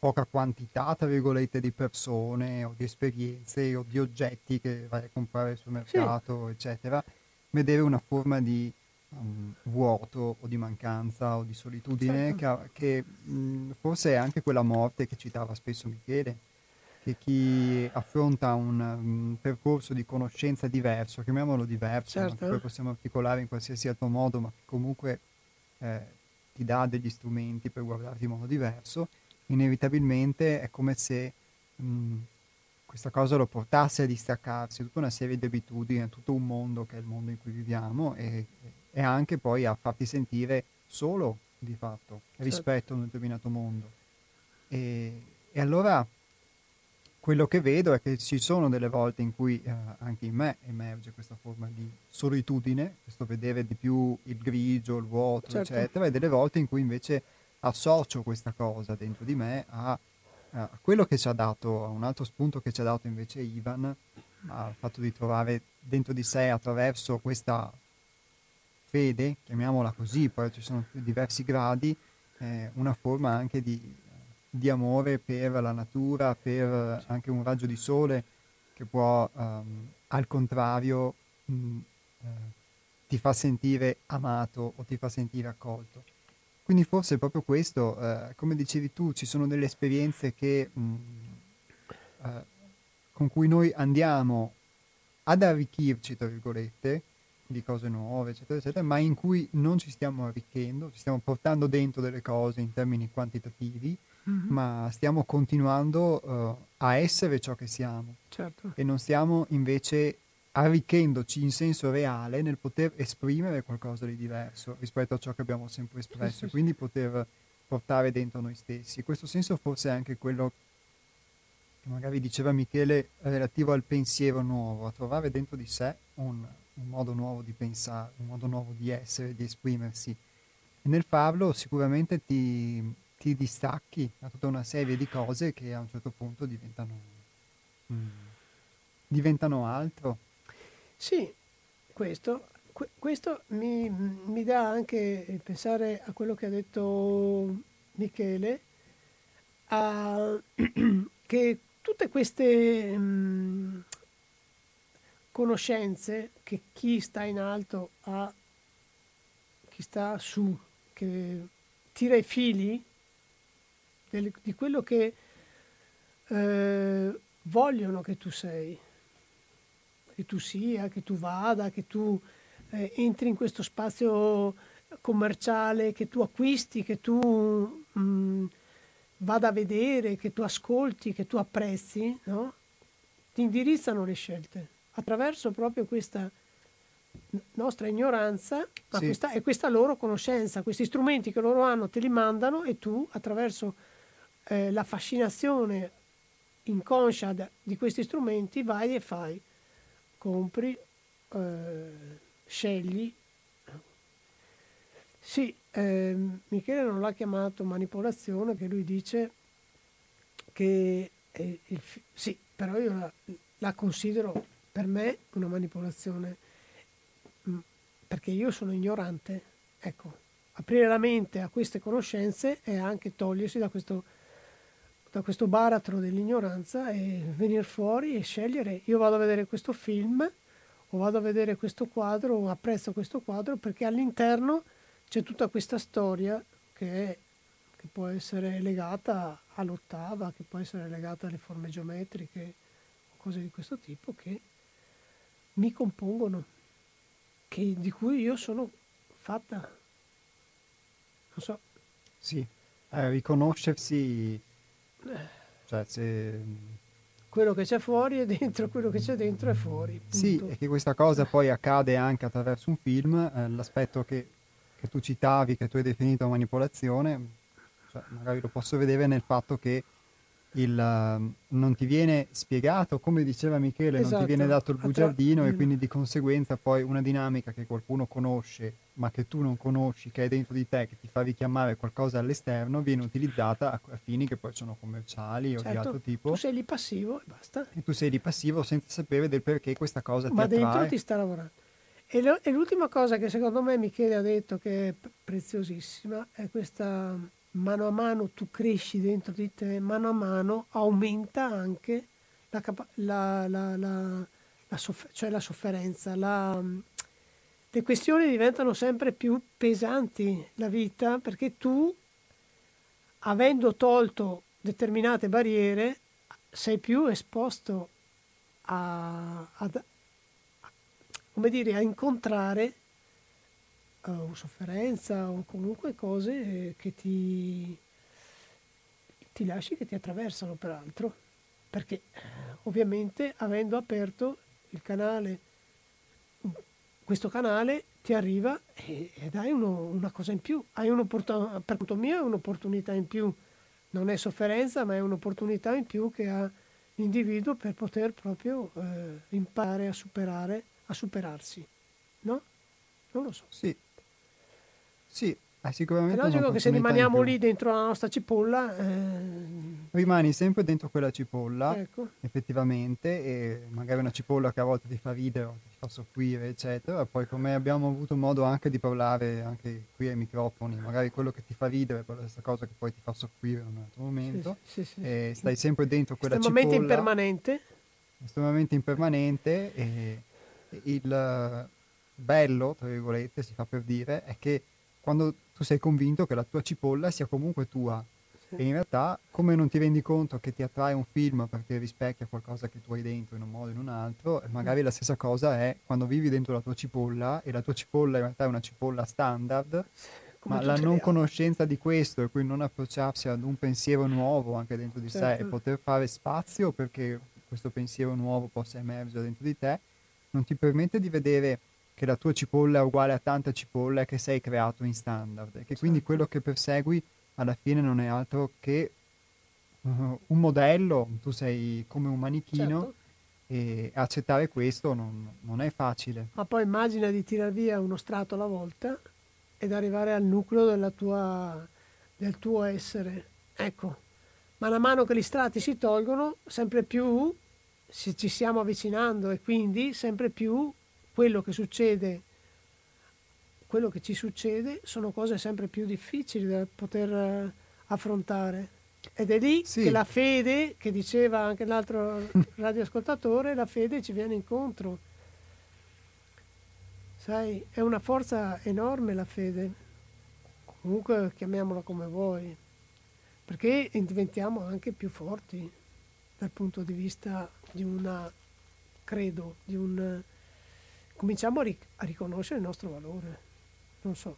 poca quantità, tra virgolette, di persone o di esperienze o di oggetti che vai a comprare sul mercato, sì. eccetera, vedere una forma di um, vuoto o di mancanza o di solitudine certo. che, che mh, forse è anche quella morte che citava spesso Michele che chi affronta un, un, percorso di conoscenza diverso, chiamiamolo diverso, certo. poi possiamo articolare in qualsiasi altro modo, ma che comunque eh, ti dà degli strumenti per guardarti in modo diverso, inevitabilmente è come se mh, questa cosa lo portasse a distaccarsi tutta una serie di abitudini, tutto un mondo che è il mondo in cui viviamo e, e anche poi a farti sentire solo di fatto certo. rispetto a un determinato mondo. E, e allora quello che vedo è che ci sono delle volte in cui eh, anche in me emerge questa forma di solitudine, questo vedere di più il grigio, il vuoto, certo. eccetera, e delle volte in cui invece associo questa cosa dentro di me a, a, quello che ci ha dato, a un altro spunto che ci ha dato invece Ivan, al fatto di trovare dentro di sé attraverso questa fede, chiamiamola così, poi ci sono diversi gradi, eh, una forma anche di di amore per la natura, per anche un raggio di sole che può, um, al contrario, mh, mm, eh, ti fa sentire amato o ti fa sentire accolto. Quindi forse proprio questo, eh, come dicevi tu, ci sono delle esperienze che, mh, mm, eh, con cui noi andiamo ad arricchirci, tra virgolette, di cose nuove, eccetera, eccetera, ma in cui non ci stiamo arricchendo, ci stiamo portando dentro delle cose in termini quantitativi, mm-hmm. ma stiamo continuando uh, a essere ciò che siamo certo. e non stiamo invece arricchendoci in senso reale nel poter esprimere qualcosa di diverso rispetto a ciò che abbiamo sempre espresso sì, e quindi poter portare dentro noi stessi. Questo senso forse è anche quello che magari diceva Michele relativo al pensiero nuovo, a trovare dentro di sé un, un modo nuovo di pensare, un modo nuovo di essere, di esprimersi. E nel farlo sicuramente ti, ti distacchi da tutta una serie di cose che a un certo punto diventano, mm, diventano altro. Sì, questo, questo mi, mi, dà anche pensare a quello che ha detto Michele, a, che tutte queste mm, conoscenze che chi sta in alto ha, chi sta su, che tira i fili del, di quello che eh, vogliono che tu sei, che tu sia, che tu vada, che tu eh, entri in questo spazio commerciale, che tu acquisti, che tu mh, mm, vada a vedere, che tu ascolti, che tu apprezzi, no? ti indirizzano le scelte attraverso proprio questa nostra ignoranza ma sì. questa, e questa loro conoscenza, questi strumenti che loro hanno te li mandano e tu attraverso eh, la fascinazione inconscia di questi strumenti vai e fai, compri, eh, scegli. Sì, eh, Michele non l'ha chiamato manipolazione, che lui dice che il, sì, però io la, la considero per me una manipolazione mm, perché io sono ignorante. Ecco, aprire la mente a queste conoscenze è anche togliersi da questo da questo baratro dell'ignoranza e venire fuori e scegliere. Io vado a vedere questo film o vado a vedere questo quadro o apprezzo questo quadro perché all'interno c'è tutta questa storia che, che può essere legata all'ottava, che può essere legata alle forme geometriche o cose di questo tipo che mi compongono, che, di cui io sono fatta. Non so. Sì, eh, riconoscersi cioè, se... Quello che c'è fuori è dentro, quello che c'è dentro è fuori. Punto. Sì, e che questa cosa poi accade anche attraverso un film, eh, l'aspetto che, che, tu citavi, che tu hai definito manipolazione, cioè, magari lo posso vedere nel fatto che il, uh, non ti viene spiegato, come diceva Michele, esatto. non ti viene esatto. dato il bugiardino e quindi di conseguenza poi una dinamica che qualcuno conosce ma che tu non conosci, che è dentro di te, che ti fa richiamare qualcosa all'esterno, viene utilizzata a, fini che poi sono commerciali o certo, di altro tipo. Tu sei lì passivo e basta. E tu sei lì passivo senza sapere del perché questa cosa ma ti attrae. Ma dentro ti sta lavorando. E, lo, e l'ultima cosa che secondo me Michele ha detto che è preziosissima è questa mano a mano tu cresci dentro di te, mano a mano aumenta anche la, la, la, la soff- cioè la sofferenza, le questioni diventano sempre più pesanti, la vita, perché tu, avendo tolto determinate barriere, sei più esposto a, a, a, dire, a incontrare o sofferenza o comunque cose che ti, ti lasci, che ti attraversano peraltro, perché ovviamente avendo aperto il canale, questo canale ti arriva ed hai uno, una cosa in più, hai un'opportunità, per conto mio è un'opportunità in più, non è sofferenza ma è un'opportunità in più che ha l'individuo per poter proprio eh, imparare a superare, a superarsi, no? Non lo so. Sì, sì, è sicuramente. È logico che se rimaniamo lì dentro la nostra cipolla. Eh... Rimani sempre dentro quella cipolla, ecco. effettivamente, e magari una cipolla che a volte ti fa ridere, ti fa soffrire, eccetera. Poi, come abbiamo avuto modo anche di parlare anche qui ai microfoni, magari quello che ti fa ridere è la stessa cosa che poi ti fa soffrire in un altro momento. Sì, sì, sì, e stai sempre dentro quella estremamente cipolla. Impermanente. Estremamente impermanente. E il bello, tra virgolette, si fa per dire, è che quando tu sei convinto che la tua cipolla sia comunque tua. E in realtà, come non ti rendi conto che ti attrae un film perché rispecchia qualcosa che tu hai dentro in un modo o in un altro, magari la stessa cosa è quando vivi dentro la tua cipolla e la tua cipolla in realtà è una cipolla standard, come ma la non conoscenza di questo e quindi non approcciarsi ad un pensiero nuovo anche dentro di certo. sé e certo. poter fare spazio perché questo pensiero nuovo possa emergere dentro di te, non ti permette di vedere che la tua cipolla è uguale a tanta cipolla che sei creato in standard e che quindi certo. quello che persegui alla fine non è altro che uh, un modello, tu sei come un manichino certo. e accettare questo non, non, è facile. Ma poi immagina di tirare via uno strato alla volta ed arrivare al nucleo tua, del tuo essere. Ecco, man mano che gli strati si tolgono, sempre più ci stiamo avvicinando e quindi sempre più quello che succede, quello che ci succede sono cose sempre più difficili da poter eh, affrontare. Ed è lì sì. che la fede, che diceva anche l'altro radioascoltatore, la fede ci viene incontro. Sai, è una forza enorme la fede, comunque chiamiamola come vuoi, perché diventiamo anche più forti dal punto di vista di una, credo, di un cominciamo a, ric- a riconoscere il nostro valore. Non so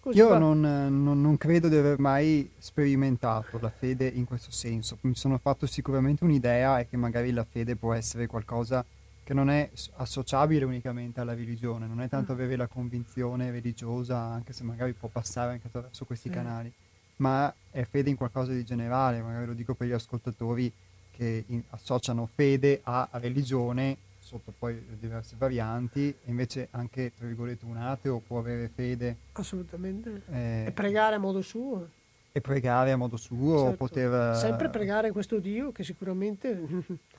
Così Io non, non, non, credo di aver mai sperimentato la fede in questo senso. Mi sono fatto sicuramente un'idea e che magari la fede può essere qualcosa che non è associabile unicamente alla religione, non è tanto mm. avere la convinzione religiosa, anche se magari può passare anche attraverso questi canali, ma è fede in qualcosa di generale, magari lo dico per gli ascoltatori che in, associano fede a religione sotto poi diverse varianti, invece anche, tra virgolette, un ateo può avere fede. Assolutamente. Eh, e pregare a modo suo. E pregare a modo suo, certo. poter... Sempre pregare questo Dio che sicuramente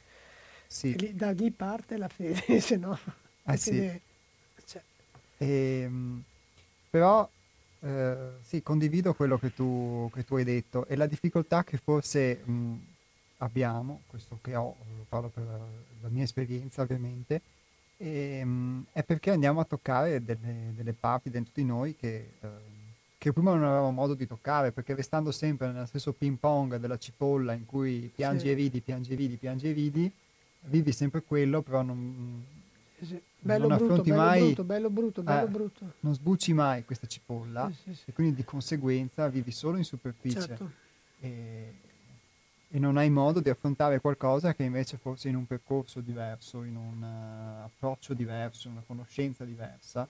sì. da lì parte la fede, se no... Eh sì. Ne... Cioè. E, ehm, però eh, sì, condivido quello che tu, che tu, hai detto e la difficoltà che forse mh, abbiamo, questo che ho, parlo per la, mia esperienza ovviamente, e, mh, è perché andiamo a toccare delle, delle parti dentro di noi che, eh, che, prima non avevamo modo di toccare, perché restando sempre nello stesso ping pong della cipolla in cui piangi sì. e ridi, piangi e ridi, piangi e ridi, vivi sempre quello, però non, sì. Bello, non brutto, bello mai, brutto, bello brutto, bello eh, brutto. Non sbucci mai questa cipolla sì, e quindi di conseguenza vivi solo in superficie certo. e, e, non hai modo di affrontare qualcosa che invece forse in un percorso diverso, in un uh, approccio diverso, in una conoscenza diversa,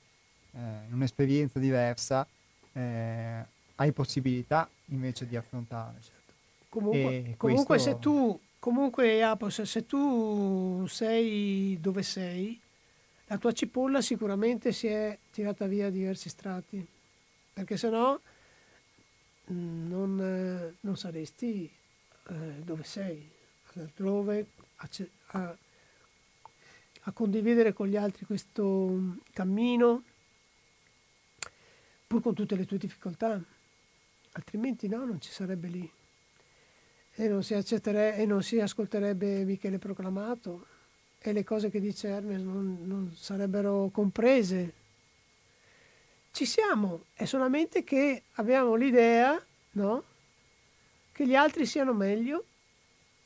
eh, in un'esperienza diversa, eh, hai possibilità invece di affrontare. Certo. Comunque, comunque questo... se tu Comunque, Apos, se tu sei dove sei, la tua cipolla sicuramente si è tirata via diversi strati, perché se no mm, non, non saresti eh, dove sei, altrove, a, a, a condividere con gli altri questo cammino, pur con tutte le tue difficoltà, altrimenti no, non ci sarebbe lì e non si, e non si ascolterebbe Michele Proclamato e le cose che dice Hermes non, non sarebbero comprese. Ci siamo, è solamente che abbiamo l'idea no? Che gli altri siano meglio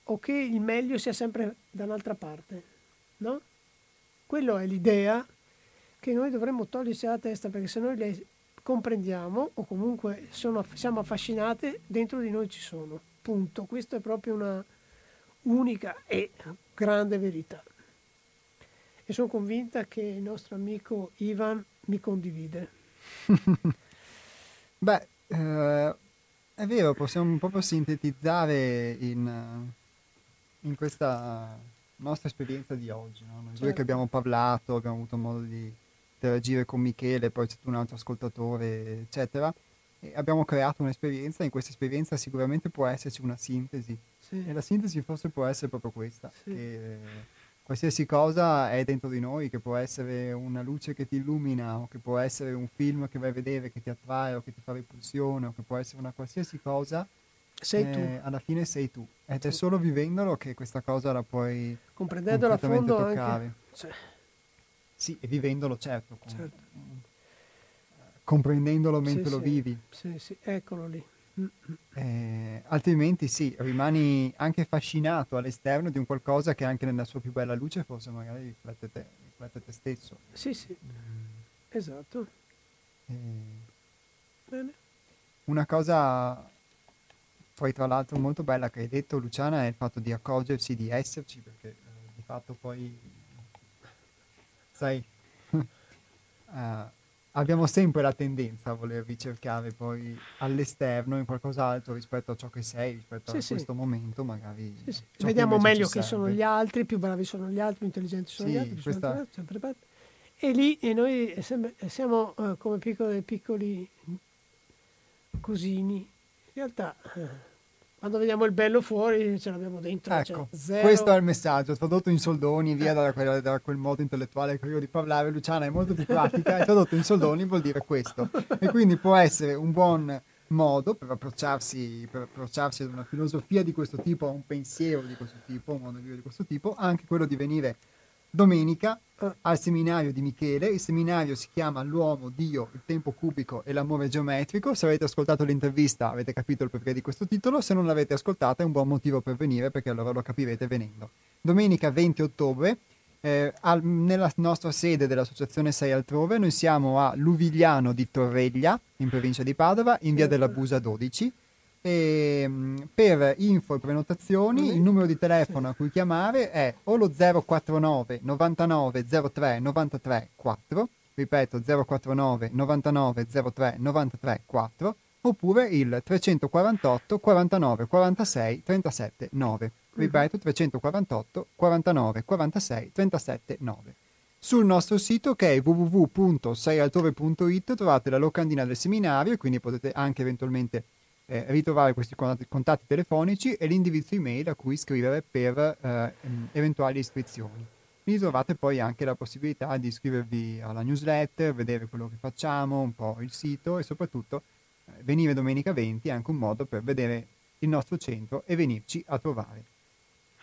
o che il meglio sia sempre da un'altra parte. No? Quello è l'idea che noi dovremmo toglierci dalla testa perché se noi le comprendiamo o comunque sono, siamo affascinate, dentro di noi ci sono. Punto. Questa è proprio una unica e grande verità. E sono convinta che il nostro amico Ivan mi condivide. Beh, eh, è vero, possiamo proprio sintetizzare in, in questa nostra esperienza di oggi. No? Noi certo. due che abbiamo parlato, abbiamo avuto modo di interagire con Michele, poi c'è stato un altro ascoltatore, eccetera e abbiamo creato un'esperienza, in questa esperienza sicuramente può esserci una sintesi. Sì. E la sintesi forse può essere proprio questa. Sì. Che qualsiasi cosa è dentro di noi, che può essere una luce che ti illumina, o che può essere un film che vai a vedere, che ti attrae, o che ti fa repulsione, o che può essere una qualsiasi cosa, sei eh, tu. alla fine sei tu. Ed sì. è solo vivendolo che questa cosa la puoi comprendendolo a fondo toccare. Anche, cioè. Sì, e vivendolo certo. Certo comprendendolo mentre sì, lo sì. vivi. Sì, sì, eccolo lì. Eh, altrimenti sì, rimani anche affascinato all'esterno di un qualcosa che anche nella sua più bella luce forse magari riflette te, riflette te stesso. Sì, sì, mm. esatto. Eh, Bene. Una cosa poi tra l'altro molto bella che hai detto Luciana è il fatto di accorgersi di esserci perché eh, di fatto poi sai uh, abbiamo sempre la tendenza a voler ricercare poi all'esterno in qualcos'altro rispetto a ciò che sei, rispetto sì, a sì. questo momento magari. Sì. Vediamo che meglio che sono gli altri, più bravi sono gli altri, più intelligenti sono gli altri, più questa... sono sempre E lì e noi siamo uh, come piccoli, piccoli cosini. In realtà... Uh, quando vediamo il bello fuori ce l'abbiamo dentro. Ecco, cioè, questo è il messaggio, tradotto in soldoni, via da, quel, da quel modo intellettuale che io di parlare. Luciana è molto più pratica e tradotto in soldoni vuol dire questo. E quindi può essere un buon modo per approcciarsi, per approcciarsi ad una filosofia di questo tipo, a un pensiero di questo tipo, un modo di vivere di questo tipo, anche quello di venire domenica eh. al seminario di Michele. Il seminario si chiama L'uomo, Dio, il tempo cubico e l'amore geometrico. Se avete ascoltato l'intervista avete capito il perché di questo titolo, se non l'avete ascoltata è un buon motivo per venire perché allora lo capirete venendo. Domenica 20 ottobre eh, al, nella nostra sede dell'associazione Sei Altrove, noi siamo a Luvigliano di Torreglia, in provincia di Padova, in via della Busa 12. E, mm, per info e prenotazioni il numero di telefono a cui chiamare è o lo 049 99 03 93 4 ripeto 049 99 03 93 4 oppure il 348 49 46 37 9 ripeto 348 49 46 37 9 sul nostro sito che è www.seialtrove.it trovate la locandina del seminario quindi potete anche eventualmente eh, ritrovare questi contatti telefonici e l'indirizzo email a cui scrivere per eh, eventuali iscrizioni. Lì trovate poi anche la possibilità di iscrivervi alla newsletter, vedere quello che facciamo, un po' il sito e soprattutto eh, venire domenica 20 è anche un modo per vedere il nostro centro e venirci a trovare.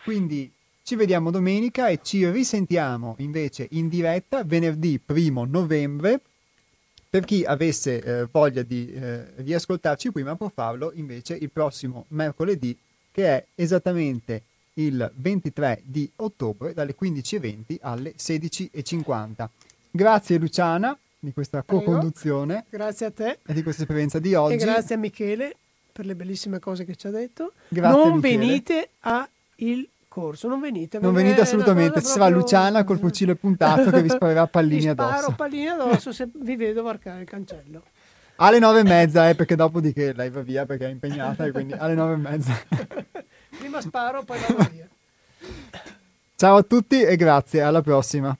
Quindi ci vediamo domenica e ci risentiamo invece in diretta venerdì 1 novembre per chi avesse eh, voglia di eh, riascoltarci prima può farlo invece il prossimo mercoledì che è esattamente il 23 di ottobre dalle 15.20 alle 16.50. Grazie Luciana di questa co-conduzione. Grazie a te. E di questa esperienza di oggi. E grazie a Michele per le bellissime cose che ci ha detto. Grazie non Michele. venite a il corso, non venite. Non venite assolutamente, ci sarà Luciana col fucile puntato che vi sparerà pallini vi addosso. sparo pallini addosso se vi vedo varcare il cancello. Alle nove e mezza, eh, perché dopodiché lei va via perché è impegnata e quindi alle nove e mezza. Prima sparo, poi vado via. Ciao a tutti e grazie, alla prossima.